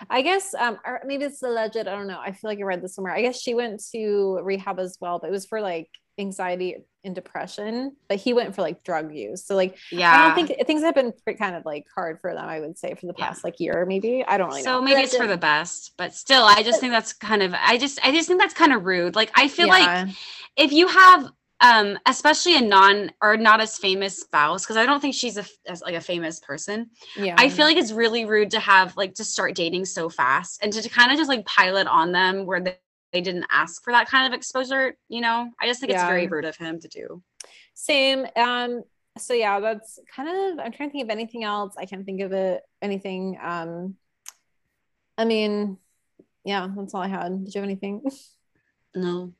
I guess, um, or maybe it's alleged. I don't know. I feel like I read this somewhere. I guess she went to rehab as well, but it was for like anxiety and depression. But he went for like drug use. So like, yeah, I don't think things have been kind of like hard for them. I would say for the past yeah. like year, maybe. I don't really so know. maybe it's for the best, but still, I just think that's kind of. I just, I just think that's kind of rude. Like, I feel yeah. like if you have um especially a non or not as famous spouse because i don't think she's a as like a famous person. Yeah. i feel like it's really rude to have like to start dating so fast and to, to kind of just like pilot on them where they, they didn't ask for that kind of exposure you know? I just think yeah. it's very rude of him to do. Same um so yeah that's kind of i'm trying to think of anything else. I can't think of it anything um i mean yeah that's all i had. Did you have anything? No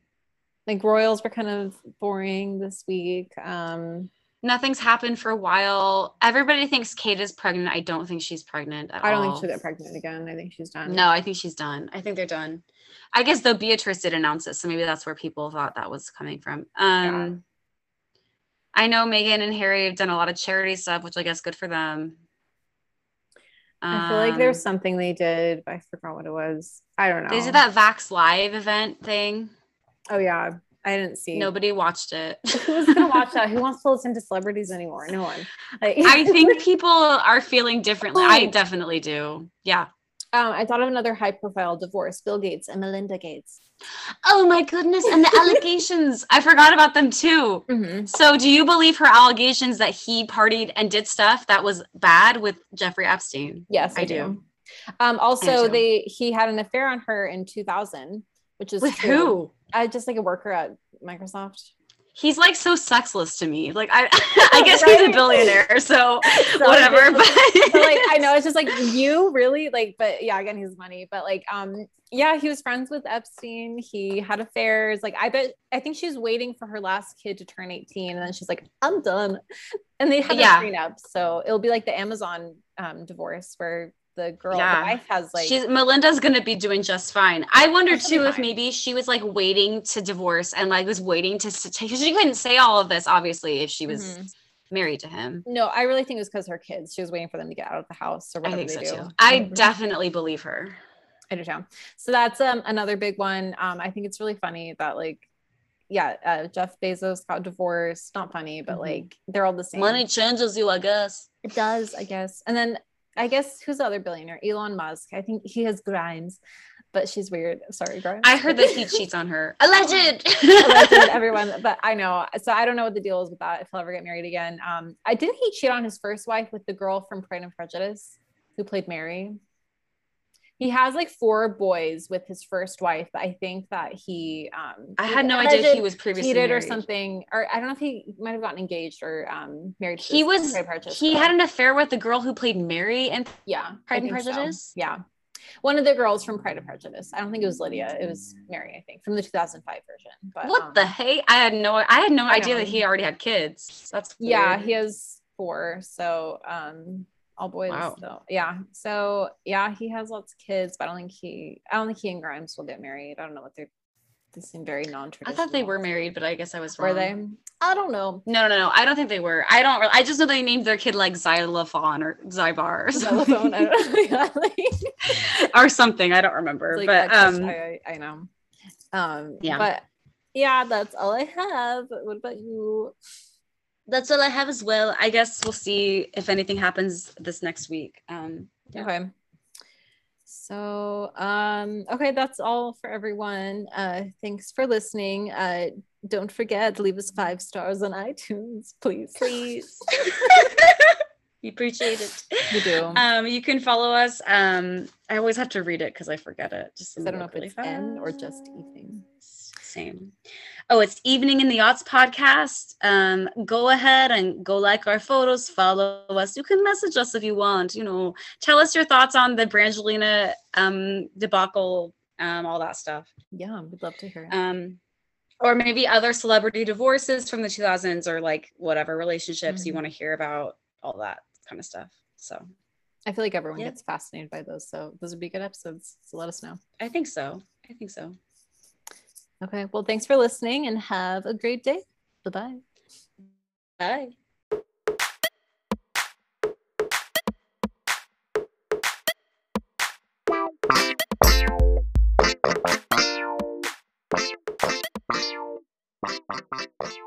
like royals were kind of boring this week um nothing's happened for a while everybody thinks kate is pregnant i don't think she's pregnant i don't all. think she'll get pregnant again i think she's done no i think she's done i think they're done i guess though beatrice did announce it so maybe that's where people thought that was coming from um yeah. i know meghan and harry have done a lot of charity stuff which i guess good for them I feel like there's um, something they did, but I forgot what it was. I don't know. They did that Vax Live event thing. Oh yeah, I didn't see. Nobody watched it. Who's gonna watch that? Who wants to listen to celebrities anymore? No one. Like- I think people are feeling differently. I definitely do. Yeah. Um, I thought of another high-profile divorce: Bill Gates and Melinda Gates. Oh my goodness! And the allegations. I forgot about them too. Mm-hmm. So, do you believe her allegations that he partied and did stuff that was bad with Jeffrey Epstein? Yes, I, I do. do. Um, also, they he had an affair on her in 2000, which is with true. who? I just like a worker at Microsoft. He's like so sexless to me. Like I, I guess right? he's a billionaire, so, so whatever. But like I know it's just like you really like, but yeah, again, he's money. But like, um, yeah, he was friends with Epstein. He had affairs. Like I bet, I think she's waiting for her last kid to turn eighteen, and then she's like, I'm done. And they had yeah. prenup, so it'll be like the Amazon um, divorce where the girl, yeah. the wife has like she's Melinda's gonna be doing just fine. I wonder too if maybe she was like waiting to divorce and like was waiting to because she couldn't say all of this obviously if she was mm-hmm. married to him. No, I really think it was because her kids. She was waiting for them to get out of the house or whatever I think they so do. Too. I mm-hmm. definitely believe her. I do too. So that's um another big one. Um, I think it's really funny that like yeah, uh, Jeff Bezos got divorced. Not funny, but mm-hmm. like they're all the same. Money changes you, I guess. It does, I guess. And then I guess who's the other billionaire? Elon Musk. I think he has Grimes, but she's weird. Sorry, Grimes. I heard that he cheats on her. Alleged. Alleged, everyone. But I know. So I don't know what the deal is with that. If he'll ever get married again. Um, I didn't he cheat on his first wife with the girl from Pride and Prejudice who played Mary. He has like four boys with his first wife, but I think that he um I had no idea he was previously cheated or something, or I don't know if he might have gotten engaged or um married. he was he had an affair with the girl who played Mary and yeah Pride and Prejudice. So. Yeah, one of the girls from Pride and Prejudice. I don't think it was Lydia. It was Mary, I think, from the 2005 version. But what um, the hey? I had no I had no I idea know. that he already had kids. That's weird. yeah, he has four. So um all boys. Wow. So yeah. So yeah, he has lots of kids, but I don't think he I don't think he and Grimes will get married. I don't know what they're they seem very non-traditional. I thought they were married, but I guess I was wrong. Were they? I don't know. No, no, no. I don't think they were. I don't. I just know they named their kid like Xylophone or Zybar or something. or something. I don't remember. Like, but um, I, I know. Um, yeah. But yeah, that's all I have. What about you? That's all I have as well. I guess we'll see if anything happens this next week. Um, yeah. Okay. So, um, okay, that's all for everyone. Uh, thanks for listening. Uh, don't forget, leave us five stars on iTunes, please. Please. we appreciate it. We do. Um, you can follow us. Um, I always have to read it because I forget it. Just I don't know if it's N or just evening. Same. Oh, it's Evening in the Aughts podcast. Um, go ahead and go like our photos, follow us. You can message us if you want. You know, tell us your thoughts on the Brangelina um, debacle, um, all that stuff. Yeah, we'd love to hear. It. Um, or maybe other celebrity divorces from the 2000s or like whatever relationships mm-hmm. you want to hear about, all that kind of stuff. So I feel like everyone yeah. gets fascinated by those. So those would be good episodes. So let us know. I think so. I think so. Okay. Well, thanks for listening and have a great day. Bye-bye. Bye. Bye.